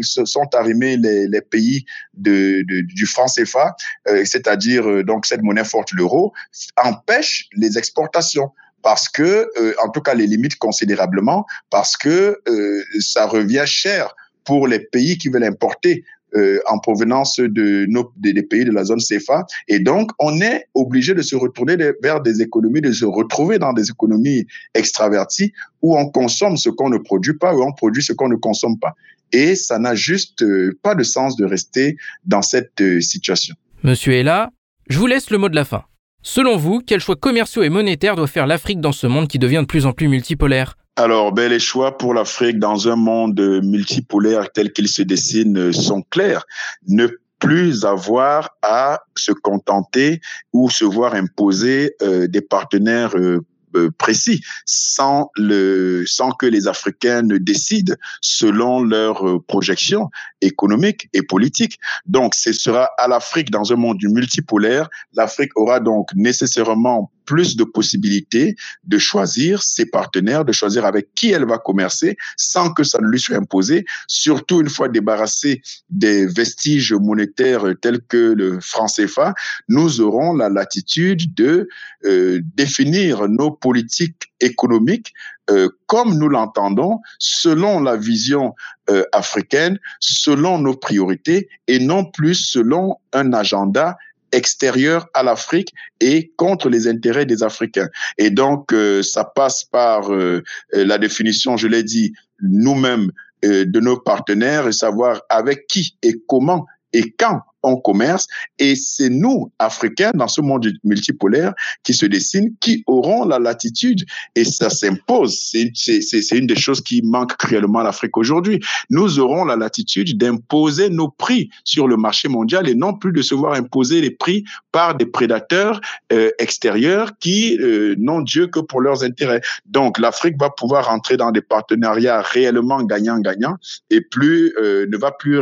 se sont arrimés les, pays du franc CFA, euh, c'est-à-dire euh, donc cette monnaie forte, l'euro, empêche les exportations. Parce que, euh, en tout cas, les limites considérablement, parce que euh, ça revient cher pour les pays qui veulent importer euh, en provenance de nos, des, pays de la zone CFA. Et donc, on est obligé de se retourner vers des économies, de se retrouver dans des économies extraverties où on consomme ce qu'on ne produit pas, où on produit ce qu'on ne consomme pas. Et ça n'a juste euh, pas de sens de rester dans cette euh, situation. Monsieur là. Je vous laisse le mot de la fin. Selon vous, quels choix commerciaux et monétaires doit faire l'Afrique dans ce monde qui devient de plus en plus multipolaire? Alors, ben, les choix pour l'Afrique dans un monde multipolaire tel qu'il se dessine sont clairs. Ne plus avoir à se contenter ou se voir imposer euh, des partenaires euh, euh, précis, sans le, sans que les Africains ne décident selon leurs euh, projections économiques et politiques. Donc, ce sera à l'Afrique dans un monde multipolaire. L'Afrique aura donc nécessairement plus de possibilités de choisir ses partenaires, de choisir avec qui elle va commercer sans que ça ne lui soit imposé, surtout une fois débarrassé des vestiges monétaires tels que le franc CFA, nous aurons la latitude de euh, définir nos politiques économiques euh, comme nous l'entendons, selon la vision euh, africaine, selon nos priorités et non plus selon un agenda extérieur à l'Afrique et contre les intérêts des Africains. Et donc, euh, ça passe par euh, euh, la définition, je l'ai dit, nous-mêmes de nos partenaires et savoir avec qui et comment et quand on commerce. Et c'est nous, Africains, dans ce monde multipolaire qui se dessine, qui auront la latitude. Et ça s'impose. C'est une des choses qui manque cruellement à l'Afrique aujourd'hui. Nous aurons la latitude d'imposer nos prix sur le marché mondial et non plus de se voir imposer les prix par des prédateurs euh, extérieurs qui euh, n'ont Dieu que pour leurs intérêts. Donc l'Afrique va pouvoir entrer dans des partenariats réellement gagnant-gagnant et plus euh, ne va plus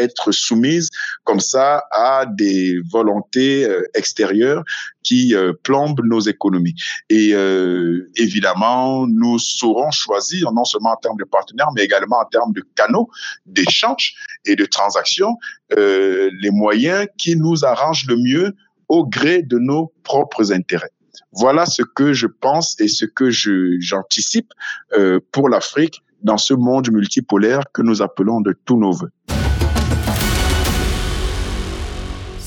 être soumise comme ça à des volontés euh, extérieures qui euh, plombent nos économies. Et euh, évidemment, nous saurons choisir, non seulement en termes de partenaires, mais également en termes de canaux d'échange et de transactions, les moyens qui nous arrangent le mieux au gré de nos propres intérêts. Voilà ce que je pense et ce que j'anticipe pour l'Afrique dans ce monde multipolaire que nous appelons de tous nos voeux.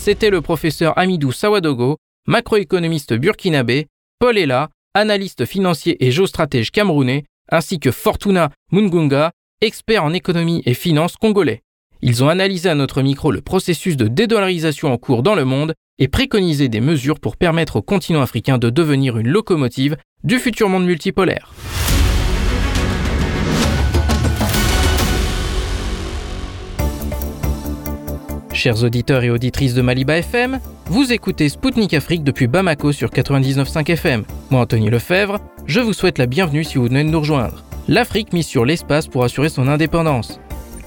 C'était le professeur Amidou Sawadogo, macroéconomiste burkinabé, Paul Ella, analyste financier et géostratège camerounais, ainsi que Fortuna Mungunga, expert en économie et finance congolais. Ils ont analysé à notre micro le processus de dédollarisation en cours dans le monde et préconisé des mesures pour permettre au continent africain de devenir une locomotive du futur monde multipolaire. Chers auditeurs et auditrices de Maliba FM, vous écoutez Spoutnik Afrique depuis Bamako sur 99.5 FM. Moi, Anthony Lefebvre, je vous souhaite la bienvenue si vous venez de nous rejoindre. L'Afrique mise sur l'espace pour assurer son indépendance.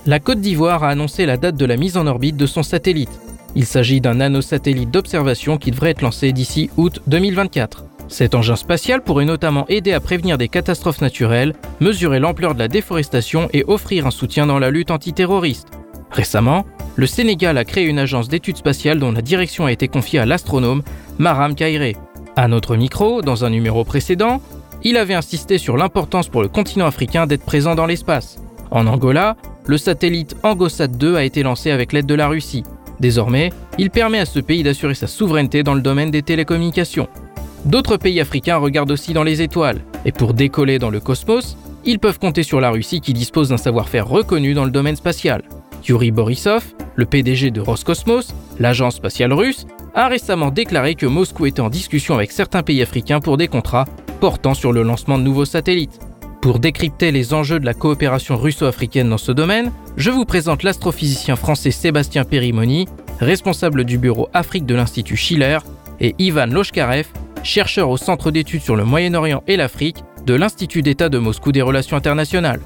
La Côte d'Ivoire a annoncé la date de la mise en orbite de son satellite. Il s'agit d'un nanosatellite d'observation qui devrait être lancé d'ici août 2024. Cet engin spatial pourrait notamment aider à prévenir des catastrophes naturelles, mesurer l'ampleur de la déforestation et offrir un soutien dans la lutte antiterroriste. Récemment, le Sénégal a créé une agence d'études spatiales dont la direction a été confiée à l'astronome Maram Kairé. À notre micro, dans un numéro précédent, il avait insisté sur l'importance pour le continent africain d'être présent dans l'espace. En Angola, le satellite Angosat 2 a été lancé avec l'aide de la Russie. Désormais, il permet à ce pays d'assurer sa souveraineté dans le domaine des télécommunications. D'autres pays africains regardent aussi dans les étoiles, et pour décoller dans le cosmos, ils peuvent compter sur la Russie qui dispose d'un savoir-faire reconnu dans le domaine spatial. Yuri Borisov, le PDG de Roscosmos, l'agence spatiale russe, a récemment déclaré que Moscou était en discussion avec certains pays africains pour des contrats portant sur le lancement de nouveaux satellites. Pour décrypter les enjeux de la coopération russo-africaine dans ce domaine, je vous présente l'astrophysicien français Sébastien Perimoni, responsable du bureau Afrique de l'Institut Schiller, et Ivan Loshkarev, chercheur au Centre d'études sur le Moyen-Orient et l'Afrique de l'Institut d'État de Moscou des Relations internationales.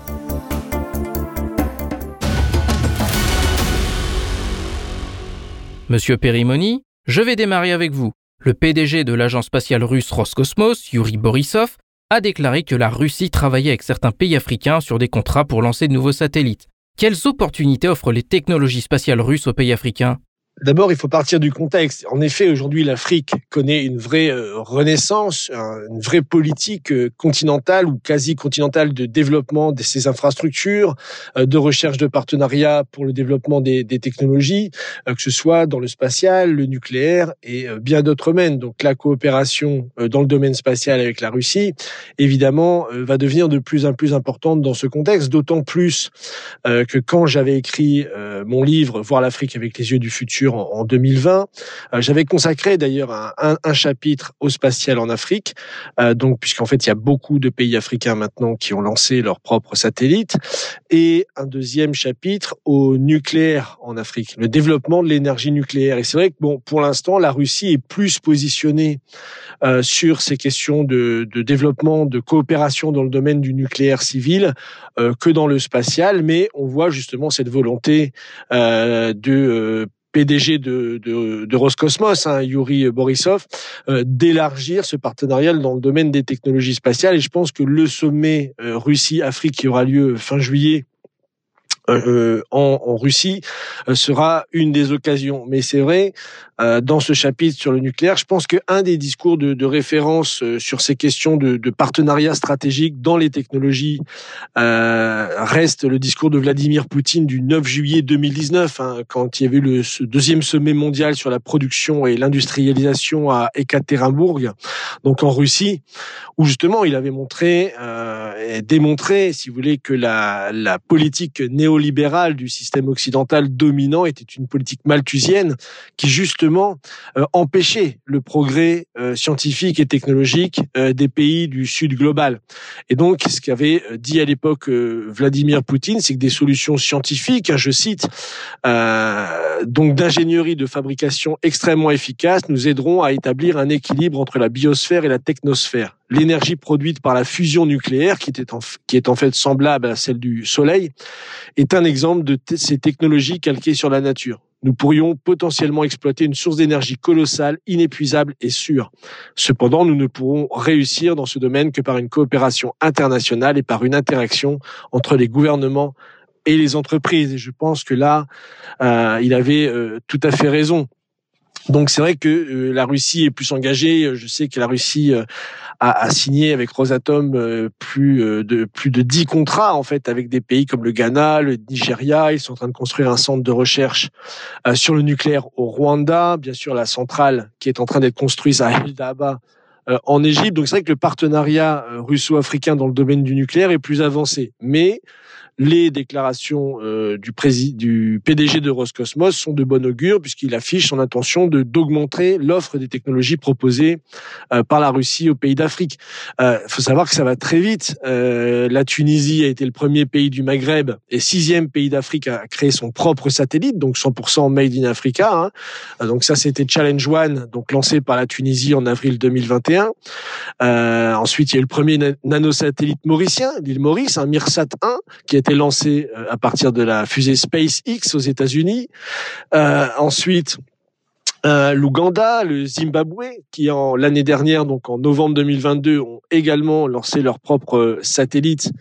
Monsieur Perimoni, je vais démarrer avec vous. Le PDG de l'agence spatiale russe Roscosmos, Yuri Borisov, a déclaré que la Russie travaillait avec certains pays africains sur des contrats pour lancer de nouveaux satellites. Quelles opportunités offrent les technologies spatiales russes aux pays africains? D'abord, il faut partir du contexte. En effet, aujourd'hui, l'Afrique connaît une vraie euh, renaissance, une vraie politique euh, continentale ou quasi continentale de développement de ses infrastructures, euh, de recherche de partenariats pour le développement des, des technologies, que ce soit dans le spatial, le nucléaire et bien d'autres domaines. Donc, la coopération dans le domaine spatial avec la Russie, évidemment, va devenir de plus en plus importante dans ce contexte, d'autant plus que quand j'avais écrit mon livre Voir l'Afrique avec les yeux du futur, en, 2020. Euh, j'avais consacré d'ailleurs un, chapitre au spatial en Afrique, euh, donc puisqu'en fait il y a beaucoup de pays africains maintenant qui ont lancé leurs propres satellites, et un deuxième chapitre au nucléaire en Afrique, le développement de l'énergie nucléaire. Et c'est vrai que bon, pour l'instant, la Russie est plus positionnée euh, sur ces questions de, développement, de coopération dans le domaine du nucléaire civil que dans le spatial, mais on voit justement cette volonté de PDG de, Roscosmos, hein, Yuri Borisov, euh, d'élargir ce partenariat dans le domaine des technologies spatiales. Et je pense que le sommet euh, Russie-Afrique qui aura lieu fin juillet euh, en, en, Russie sera une des occasions. Mais c'est vrai, euh, dans ce chapitre sur le nucléaire. Je pense qu'un des discours de, de, référence euh, sur ces questions de, de, partenariat stratégique dans les technologies euh, reste le discours de Vladimir Poutine du 9 juillet 2019, hein, quand il y avait eu le ce deuxième sommet mondial sur la production et l'industrialisation à Ekaterinbourg, donc en Russie, où justement il avait montré euh, et démontré, si vous voulez, que la, la politique néolibérale du système occidental dominant était une politique malthusienne qui justement euh, empêcher le progrès euh, scientifique et technologique euh, des pays du Sud global. Et donc, ce qu'avait dit à l'époque Vladimir Poutine, c'est que des solutions scientifiques, hein, je cite, donc d'ingénierie de fabrication extrêmement efficaces, nous aideront à établir un équilibre entre la biosphère et la technosphère l'énergie produite par la fusion nucléaire, qui, était en, qui est en fait semblable à celle du Soleil, est un exemple de ces technologies calquées sur la nature nous pourrions potentiellement exploiter une source d'énergie colossale, inépuisable et sûre. Cependant, nous ne pourrons réussir dans ce domaine que par une coopération internationale et par une interaction entre les gouvernements et les entreprises. Et je pense que là, euh, il avait euh, tout à fait raison. Donc c'est vrai que euh, la Russie est plus engagée. Je sais que la Russie euh, a, a, signé avec Rosatom euh, plus de plus de dix contrats en fait avec des pays comme le Ghana, le Nigeria. Ils sont en train de construire un centre de recherche sur le nucléaire au Rwanda. Bien sûr, la centrale qui est en train d'être construite à El Daba en Égypte. Donc c'est vrai que le partenariat russo-africain dans le domaine du nucléaire est plus avancé. Mais les déclarations euh, du, du PDG de Roscosmos sont de bon augure puisqu'il affiche son intention de d'augmenter l'offre des technologies proposées euh, par la Russie aux pays d'Afrique. Il euh, faut savoir que ça va très vite. la Tunisie a été le premier pays du Maghreb et sixième pays d'Afrique à créer son propre satellite, donc 100% made in Africa. Hein. Donc ça, c'était Challenge One, donc lancé par la Tunisie en avril 2021. ensuite, il y a eu le premier nanosatellite mauricien, l'île Maurice, un Mirsat 1, qui a été lancé euh, à partir de la fusée SpaceX aux États-Unis. Euh, ensuite, euh, l'Ouganda, le Zimbabwe, qui en l'année dernière, donc en novembre 2022, ont également lancé leur propre satellite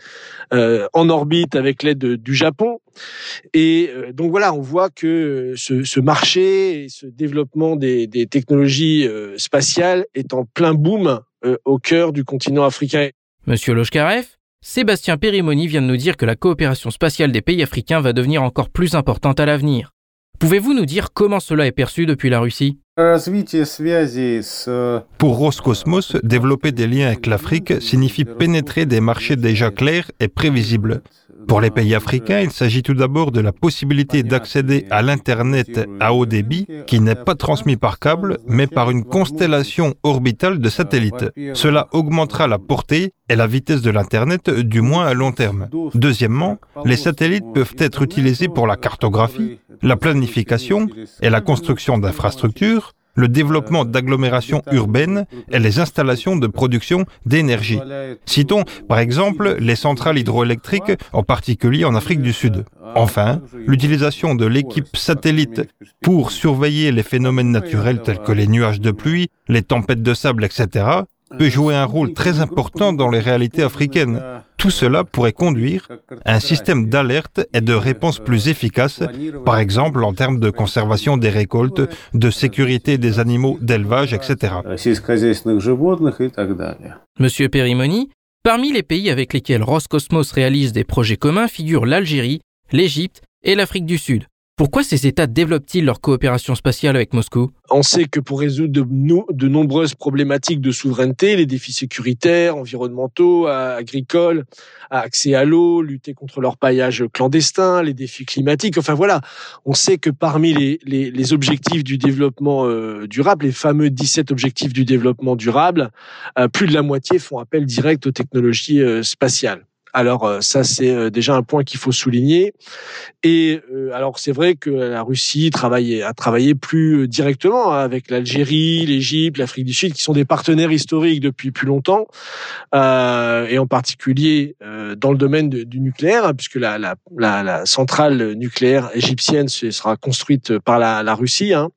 en orbite avec l'aide du Japon. Et donc voilà, on voit que ce, marché et ce développement des, technologies spatiales est en plein boom au cœur du continent africain. Monsieur Loshkarev, Sébastien Périmoni vient de nous dire que la coopération spatiale des pays africains va devenir encore plus importante à l'avenir. Pouvez-vous nous dire comment cela est perçu depuis la Russie? Pour Roscosmos, développer des liens avec l'Afrique signifie pénétrer des marchés déjà clairs et prévisibles. Pour les pays africains, il s'agit tout d'abord de la possibilité d'accéder à l'Internet à haut débit qui n'est pas transmis par câble, mais par une constellation orbitale de satellites. Cela augmentera la portée et la vitesse de l'Internet, du moins à long terme. Deuxièmement, les satellites peuvent être utilisés pour la cartographie, la planification et la construction d'infrastructures, le développement d'agglomérations urbaines et les installations de production d'énergie. Citons par exemple les centrales hydroélectriques, en particulier en Afrique du Sud. Enfin, l'utilisation de l'équipe satellite pour surveiller les phénomènes naturels tels que les nuages de pluie, les tempêtes de sable, etc., peut jouer un rôle très important dans les réalités africaines. Tout cela pourrait conduire à un système d'alerte et de réponse plus efficace, par exemple en termes de conservation des récoltes, de sécurité des animaux d'élevage, etc. Monsieur Perimoni, parmi les pays avec lesquels Roscosmos réalise des projets communs figurent l'Algérie, l'Égypte et l'Afrique du Sud. Pourquoi ces États développent-ils leur coopération spatiale avec Moscou? On sait que pour résoudre de, nombreuses problématiques de souveraineté, les défis sécuritaires, environnementaux, agricoles, accès à l'eau, lutter contre leur paillage clandestin, les défis climatiques, enfin voilà, on sait que parmi les, objectifs du développement euh, durable, les fameux 17 objectifs du développement durable, euh, plus de la moitié font appel direct aux technologies euh, spatiales. Alors euh, ça c'est euh, déjà un point qu'il faut souligner. Et euh, alors c'est vrai que la Russie travaille, a travaillé plus directement hein, avec l'Algérie, l'Égypte, l'Afrique du Sud, qui sont des partenaires historiques depuis plus longtemps, euh, et en particulier euh, dans le domaine du nucléaire, hein, puisque la, la, la, la, centrale nucléaire égyptienne sera construite par la, Russie. Hein.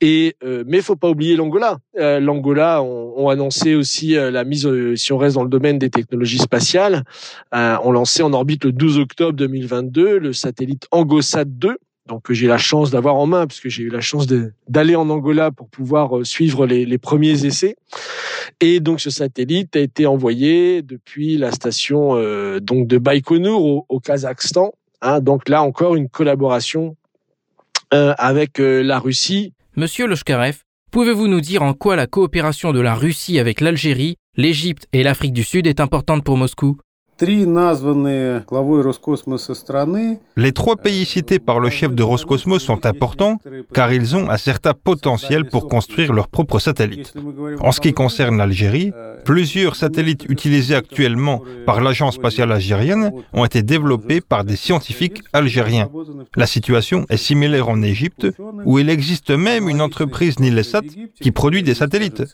Et euh, mais faut pas oublier l'Angola. L'Angola ont, ont, annoncé aussi la mise, si on reste dans le domaine des technologies spatiales, euh, ont lancé en orbite le 12 octobre 2022 le satellite Angosat 2 donc que j'ai la chance d'avoir en main puisque j'ai eu la chance d'aller en Angola pour pouvoir euh, suivre les, premiers essais. Et donc ce satellite a été envoyé depuis la station euh, donc de Baïkonour au, Kazakhstan. Hein, donc là encore une collaboration euh, avec euh, la Russie. Monsieur Loshkarev, pouvez-vous nous dire en quoi la coopération de la Russie avec l'Algérie, l'Égypte et l'Afrique du Sud est importante pour Moscou? Les trois pays cités par le chef de Roscosmos sont importants car ils ont un certain potentiel pour construire leurs propres satellites. En ce qui concerne l'Algérie, plusieurs satellites utilisés actuellement par l'Agence spatiale algérienne ont été développés par des scientifiques algériens. La situation est similaire en Égypte où il existe même une entreprise Nilesat qui produit des satellites.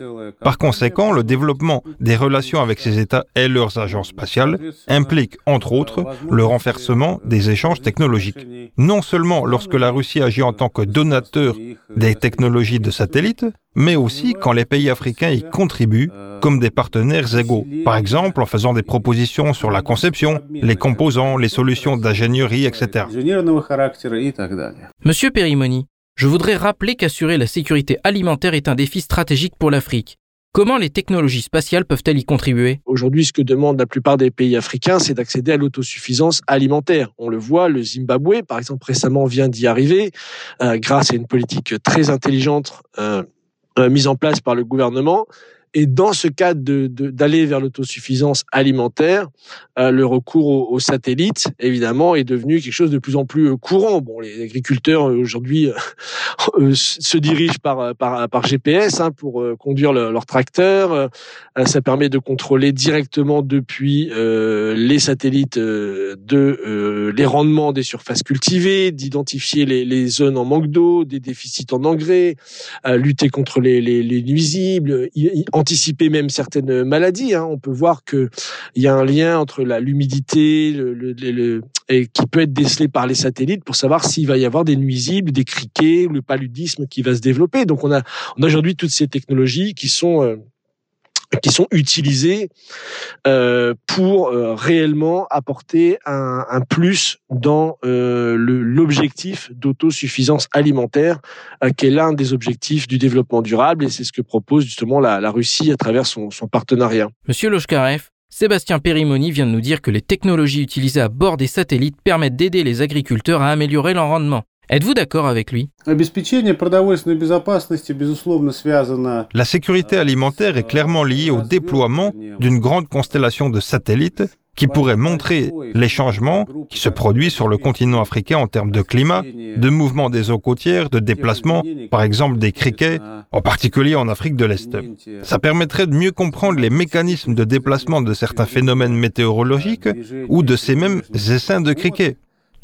Par conséquent, le développement des relations avec ces États et leurs agences spatiales implique, entre autres, le renversement des échanges technologiques. Non seulement lorsque la Russie agit en tant que donateur des technologies de satellites, mais aussi quand les pays africains y contribuent comme des partenaires égaux, par exemple en faisant des propositions sur la conception, les composants, les solutions d'ingénierie, etc. Monsieur Perimoni, je voudrais rappeler qu'assurer la sécurité alimentaire est un défi stratégique pour l'Afrique. Comment les technologies spatiales peuvent-elles y contribuer? Aujourd'hui, ce que demandent la plupart des pays africains, c'est d'accéder à l'autosuffisance alimentaire. On le voit, le Zimbabwe, par exemple, récemment vient d'y arriver, euh, grâce à une politique très intelligente euh, euh, mise en place par le gouvernement. Et dans ce cadre d'aller vers l'autosuffisance alimentaire, euh, le recours aux, aux, satellites, évidemment, est devenu quelque chose de plus en plus euh, courant. Bon, les agriculteurs euh, aujourd'hui *laughs* se dirigent par, par, par GPS hein, pour conduire leurs leur tracteurs. ça permet de contrôler directement depuis les satellites de les rendements des surfaces cultivées, d'identifier les, les, zones en manque d'eau, des déficits en engrais, lutter contre les, les, les nuisibles, anticiper même certaines maladies. Hein. On peut voir que il y a un lien entre l'humidité, le, le, et qui peut être décelé par les satellites pour savoir s'il va y avoir des nuisibles, des criquets, le paludisme qui va se développer. Donc on a, on a aujourd'hui toutes ces technologies qui sont euh, qui sont utilisés euh, pour euh, réellement apporter un, plus dans euh, l'objectif d'autosuffisance alimentaire, qui est l'un des objectifs du développement durable, et c'est ce que propose justement la, Russie à travers son, partenariat. Monsieur Loshkarev, Sébastien Périmoni vient de nous dire que les technologies utilisées à bord des satellites permettent d'aider les agriculteurs à améliorer leur rendement. Êtes-vous d'accord avec lui? La sécurité alimentaire est clairement liée au déploiement d'une grande constellation de satellites qui pourrait montrer les changements qui se produisent sur le continent africain en termes de climat, de mouvement des eaux côtières, de déplacement, par exemple des criquets, en particulier en Afrique de l'Est. Ça permettrait de mieux comprendre les mécanismes de déplacement de certains phénomènes météorologiques ou de ces mêmes essaims de criquets.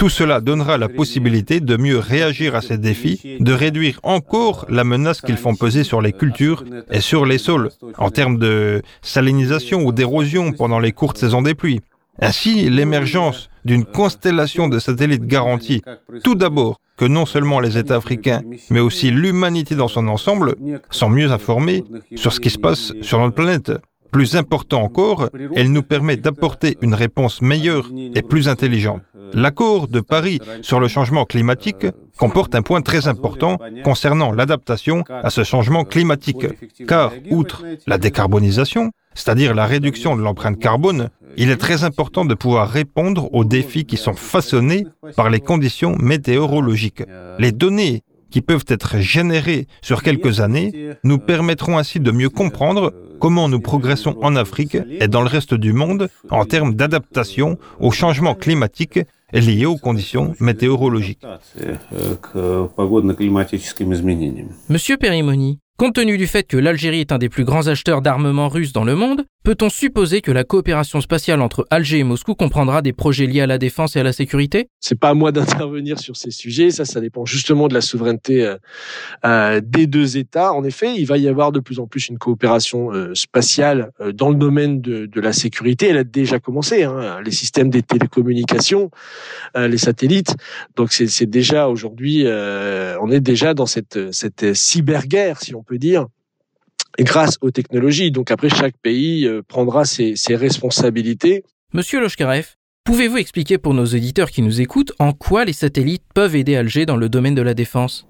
Tout cela donnera la possibilité de mieux réagir à ces défis, de réduire encore la menace qu'ils font peser sur les cultures et sur les sols, en termes de salinisation ou d'érosion pendant les courtes saisons des pluies. Ainsi, l'émergence d'une constellation de satellites garantit tout d'abord que non seulement les États africains, mais aussi l'humanité dans son ensemble sont mieux informés sur ce qui se passe sur notre planète. Plus important encore, elle nous permet d'apporter une réponse meilleure et plus intelligente. L'accord de Paris sur le changement climatique comporte un point très important concernant l'adaptation à ce changement climatique, car outre la décarbonisation, c'est-à-dire la réduction de l'empreinte carbone, il est très important de pouvoir répondre aux défis qui sont façonnés par les conditions météorologiques. Les données qui peuvent être générées sur quelques années nous permettront ainsi de mieux comprendre comment nous progressons en Afrique et dans le reste du monde en termes d'adaptation au changement climatique liés aux conditions météorologiques. Monsieur Perimoni, compte tenu du fait que l'Algérie est un des plus grands acheteurs d'armement russe dans le monde, Peut-on supposer que la coopération spatiale entre Alger et Moscou comprendra des projets liés à la défense et à la sécurité? C'est pas à moi *laughs* d'intervenir sur ces sujets. Ça, ça dépend justement de la souveraineté euh, euh, des deux États. En effet, il va y avoir de plus en plus une coopération euh, spatiale dans le domaine de, la sécurité. Elle a déjà commencé. Hein, les systèmes des télécommunications, les satellites. Donc, c'est déjà aujourd'hui, on est déjà dans cette, cette cyberguerre, si on peut dire grâce aux technologies. Donc après, chaque pays euh, prendra ses, ses responsabilités. Monsieur Loshkarev, pouvez-vous expliquer pour nos auditeurs qui nous écoutent en quoi les satellites peuvent aider Alger dans le domaine de la défense?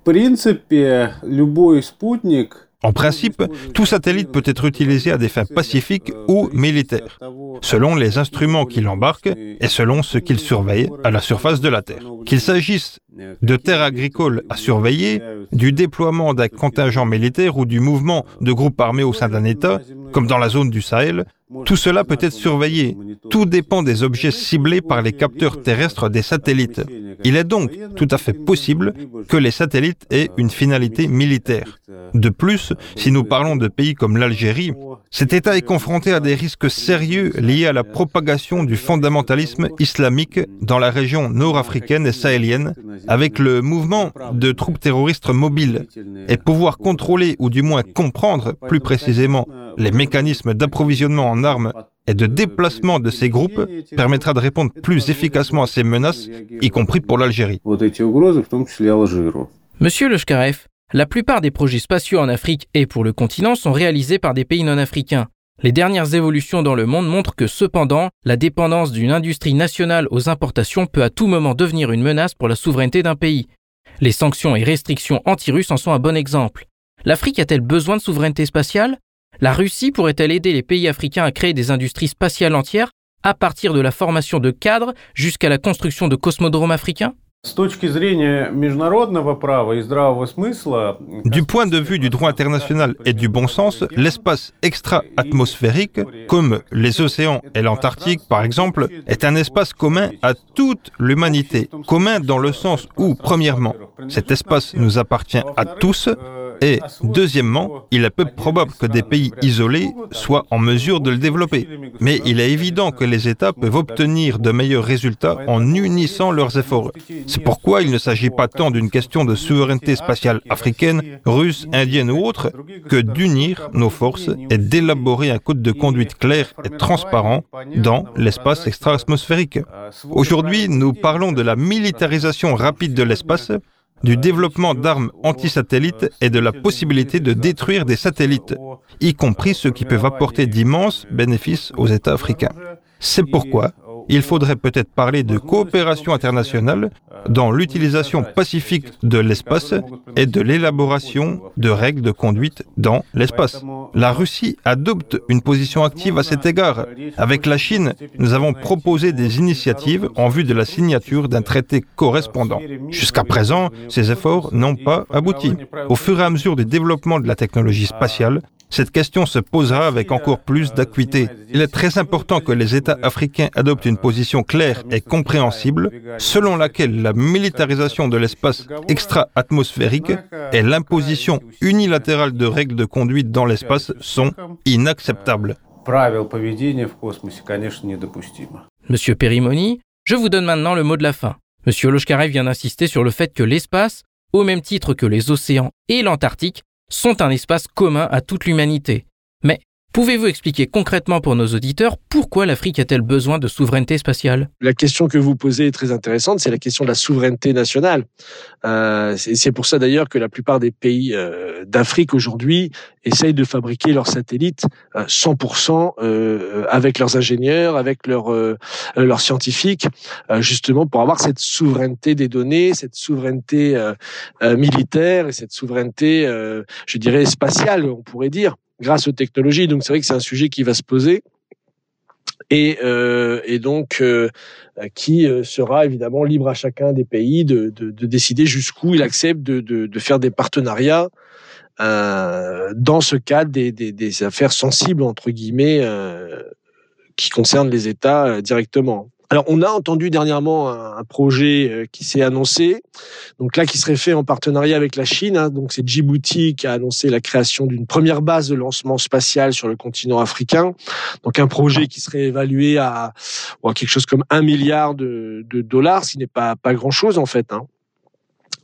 En principe, tout satellite peut être utilisé à des fins pacifiques ou militaires, selon les instruments qu'il embarque et selon ce qu'il surveille à la surface de la Terre. Qu'il s'agisse de terres agricoles à surveiller, du déploiement d'un contingent militaire ou du mouvement de groupes armés au sein d'un État, comme dans la zone du Sahel, tout cela peut être surveillé. Tout dépend des objets ciblés par les capteurs terrestres des satellites. Il est donc tout à fait possible que les satellites aient une finalité militaire. De plus, si nous parlons de pays comme l'Algérie, cet État est confronté à des risques sérieux liés à la propagation du fondamentalisme islamique dans la région nord-africaine et sahélienne, avec le mouvement de troupes terroristes mobiles, et pouvoir contrôler ou du moins comprendre plus précisément les mécanismes d'approvisionnement en armes et de déplacement de ces groupes permettra de répondre plus efficacement à ces menaces, y compris pour l'Algérie. Monsieur Leshkarev, la plupart des projets spatiaux en Afrique et pour le continent sont réalisés par des pays non africains. Les dernières évolutions dans le monde montrent que cependant, la dépendance d'une industrie nationale aux importations peut à tout moment devenir une menace pour la souveraineté d'un pays. Les sanctions et restrictions anti-russes en sont un bon exemple. L'Afrique a-t-elle besoin de souveraineté spatiale? La Russie pourrait-elle aider les pays africains à créer des industries spatiales entières à partir de la formation de cadres jusqu'à la construction de cosmodromes africains? Du point de vue du droit international et du bon sens, l'espace extra-atmosphérique, comme les océans et l'Antarctique par exemple, est un espace commun à toute l'humanité. Commun dans le sens où, premièrement, cet espace nous appartient à tous, et deuxièmement, il est peu probable que des pays isolés soient en mesure de le développer. Mais il est évident que les États peuvent obtenir de meilleurs résultats en unissant leurs efforts. C'est pourquoi il ne s'agit pas tant d'une question de souveraineté spatiale africaine, russe, indienne ou autre, que d'unir nos forces et d'élaborer un code de conduite clair et transparent dans l'espace extra-atmosphérique. Aujourd'hui, nous parlons de la militarisation rapide de l'espace du développement d'armes anti-satellites et de la possibilité de détruire des satellites, y compris ceux qui peuvent apporter d'immenses bénéfices aux États africains. C'est pourquoi il faudrait peut-être parler de coopération internationale dans l'utilisation pacifique de l'espace et de l'élaboration de règles de conduite dans l'espace. La Russie adopte une position active à cet égard. Avec la Chine, nous avons proposé des initiatives en vue de la signature d'un traité correspondant. Jusqu'à présent, ces efforts n'ont pas abouti. Au fur et à mesure du développement de la technologie spatiale, cette question se posera avec encore plus d'acuité. Il est très important que les États africains adoptent une position claire et compréhensible selon laquelle la militarisation de l'espace extra-atmosphérique et l'imposition unilatérale de règles de conduite dans l'espace sont inacceptables. Monsieur Perimoni, je vous donne maintenant le mot de la fin. Monsieur Loshkarev vient d'insister sur le fait que l'espace, au même titre que les océans et l'Antarctique, sont un espace commun à toute l'humanité. Mais Pouvez-vous expliquer concrètement pour nos auditeurs pourquoi l'Afrique a-t-elle besoin de souveraineté spatiale? La question que vous posez est très intéressante, c'est la question de la souveraineté nationale. Euh, c'est pour ça d'ailleurs que la plupart des pays euh, d'Afrique aujourd'hui essayent de fabriquer leurs satellites 100% euh, avec leurs ingénieurs, avec leurs leurs scientifiques, justement pour avoir cette souveraineté des données, cette souveraineté militaire et cette souveraineté, je dirais, spatiale, on pourrait dire grâce aux technologies. Donc c'est vrai que c'est un sujet qui va se poser et, euh, donc euh, qui euh, sera évidemment libre à chacun des pays de, de, de décider jusqu'où il accepte de, faire des partenariats dans ce cadre des, affaires sensibles entre guillemets qui concernent les États directement. Alors, on a entendu dernièrement un, projet euh, qui s'est annoncé, donc là qui serait fait en partenariat avec la Chine. Hein. donc c'est Djibouti qui a annoncé la création d'une première base de lancement spatial sur le continent africain. Donc un projet qui serait évalué à, quelque chose comme un milliard de, dollars, ce n'est pas pas grand chose en fait. Hein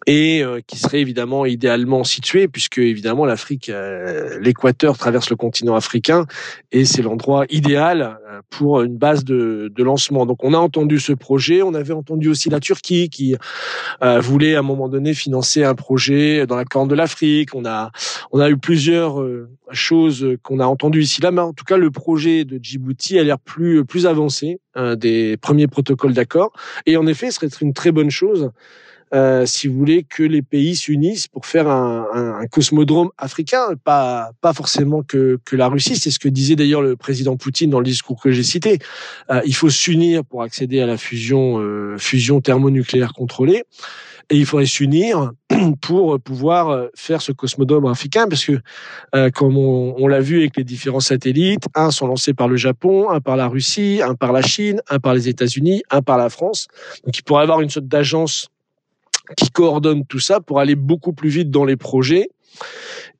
et euh, qui serait évidemment idéalement situé, puisque évidemment l'Afrique, euh, l'équateur traverse le continent africain, et c'est l'endroit idéal euh, pour une base de, de, lancement. Donc on a entendu ce projet, on avait entendu aussi la Turquie qui voulait à un moment donné financer un projet dans la Corne de l'Afrique. On a on a eu plusieurs choses qu'on a entendues ici là, mais en tout cas le projet de Djibouti a l'air plus plus avancé des premiers protocoles d'accord, et en effet ce serait une très bonne chose. Euh, si vous voulez, que les pays s'unissent pour faire un, un, un, cosmodrome africain, pas, pas forcément que, que la Russie. C'est ce que disait d'ailleurs le président Poutine dans le discours que j'ai cité. Euh, il faut s'unir pour accéder à la fusion, euh, fusion thermonucléaire contrôlée. Et il faudrait s'unir *clears throat* pour pouvoir faire ce cosmodrome africain, parce que euh, comme on, on l'a vu avec les différents satellites, un sont lancés par le Japon, un par la Russie, un par la Chine, un par les États-Unis, un par la France. Donc il pourrait avoir une sorte d'agence qui coordonne tout ça pour aller beaucoup plus vite dans les projets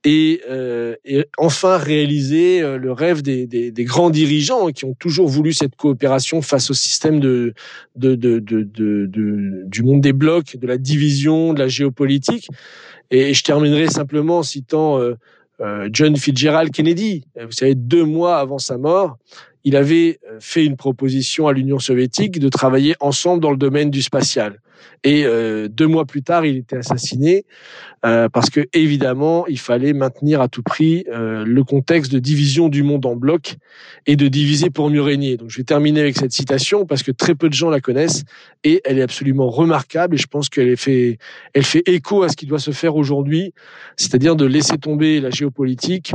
et, euh, enfin réaliser euh, le rêve des, des, des, grands dirigeants qui ont toujours voulu cette coopération face au système de, de, de, de du monde des blocs, de la division, de la géopolitique. Et je terminerai simplement en citant euh, euh John Fitzgerald Kennedy. Vous savez, deux mois avant sa mort, il avait fait une proposition à l'Union soviétique de travailler ensemble dans le domaine du spatial. Et euh, deux mois plus tard, il était assassiné euh, parce que évidemment, il fallait maintenir à tout prix euh, le contexte de division du monde en blocs et de diviser pour mieux régner. Donc, je vais terminer avec cette citation parce que très peu de gens la connaissent et elle est absolument remarquable. Et je pense qu'elle fait, écho à ce qui doit se faire aujourd'hui, c'est-à-dire de laisser tomber la géopolitique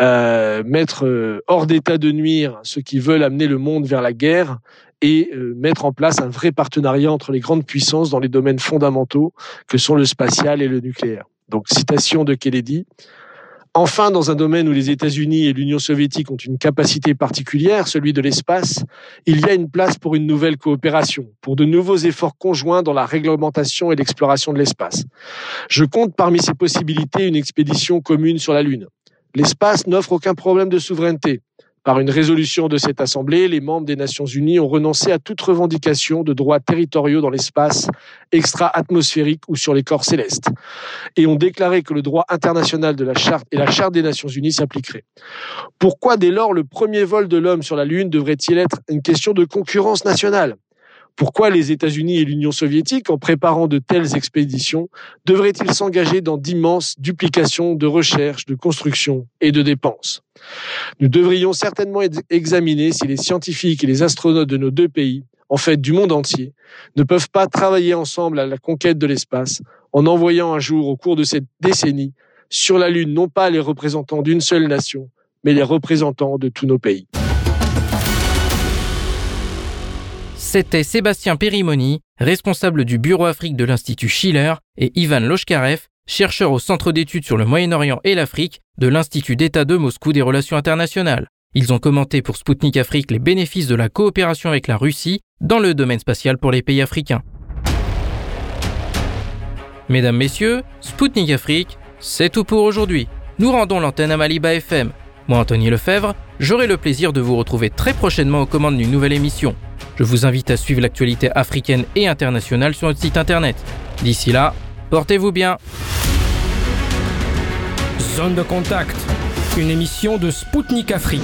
mettre hors d'état de nuire ceux qui veulent amener le monde vers la guerre et euh, mettre en place un vrai partenariat entre les grandes puissances dans les domaines fondamentaux que sont le spatial et le nucléaire. Donc, citation de Kennedy. Enfin, dans un domaine où les États-Unis et l'Union soviétique ont une capacité particulière, celui de l'espace, il y a une place pour une nouvelle coopération, pour de nouveaux efforts conjoints dans la réglementation et l'exploration de l'espace. Je compte parmi ces possibilités une expédition commune sur la Lune. L'espace n'offre aucun problème de souveraineté. Par une résolution de cette Assemblée, les membres des Nations Unies ont renoncé à toute revendication de droits territoriaux dans l'espace extra-atmosphérique ou sur les corps célestes, et ont déclaré que le droit international de la Charte et la Charte des Nations Unies s'appliqueraient. Pourquoi dès lors le premier vol de l'homme sur la Lune devrait-il être une question de concurrence nationale? Pourquoi les États-Unis et l'Union soviétique, en préparant de telles expéditions, devraient-ils s'engager dans d'immenses duplications de recherche, de construction et de dépenses? Nous devrions certainement examiner si les scientifiques et les astronautes de nos deux pays en fait du monde entier, ne peuvent pas travailler ensemble à la conquête de l'espace en envoyant un jour au cours de cette décennie sur la Lune non pas les représentants d'une seule nation, mais les représentants de tous nos pays. C'était Sébastien Périmoni, responsable du Bureau Afrique de l'Institut Schiller, et Ivan Loshkarev, chercheur au Centre d'études sur le Moyen-Orient et l'Afrique de l'Institut d'État de Moscou des Relations internationales. Ils ont commenté pour Sputnik Afrique les bénéfices de la coopération avec la Russie dans le domaine spatial pour les pays africains. Mesdames, Messieurs, Sputnik Afrique, c'est tout pour aujourd'hui. Nous rendons l'antenne à Maliba FM. Moi, Anthony Lefebvre, j'aurai le plaisir de vous retrouver très prochainement aux commandes d'une nouvelle émission. Je vous invite à suivre l'actualité africaine et internationale sur notre site internet. D'ici là, portez-vous bien. Zone de contact, une émission de Spoutnik Afrique.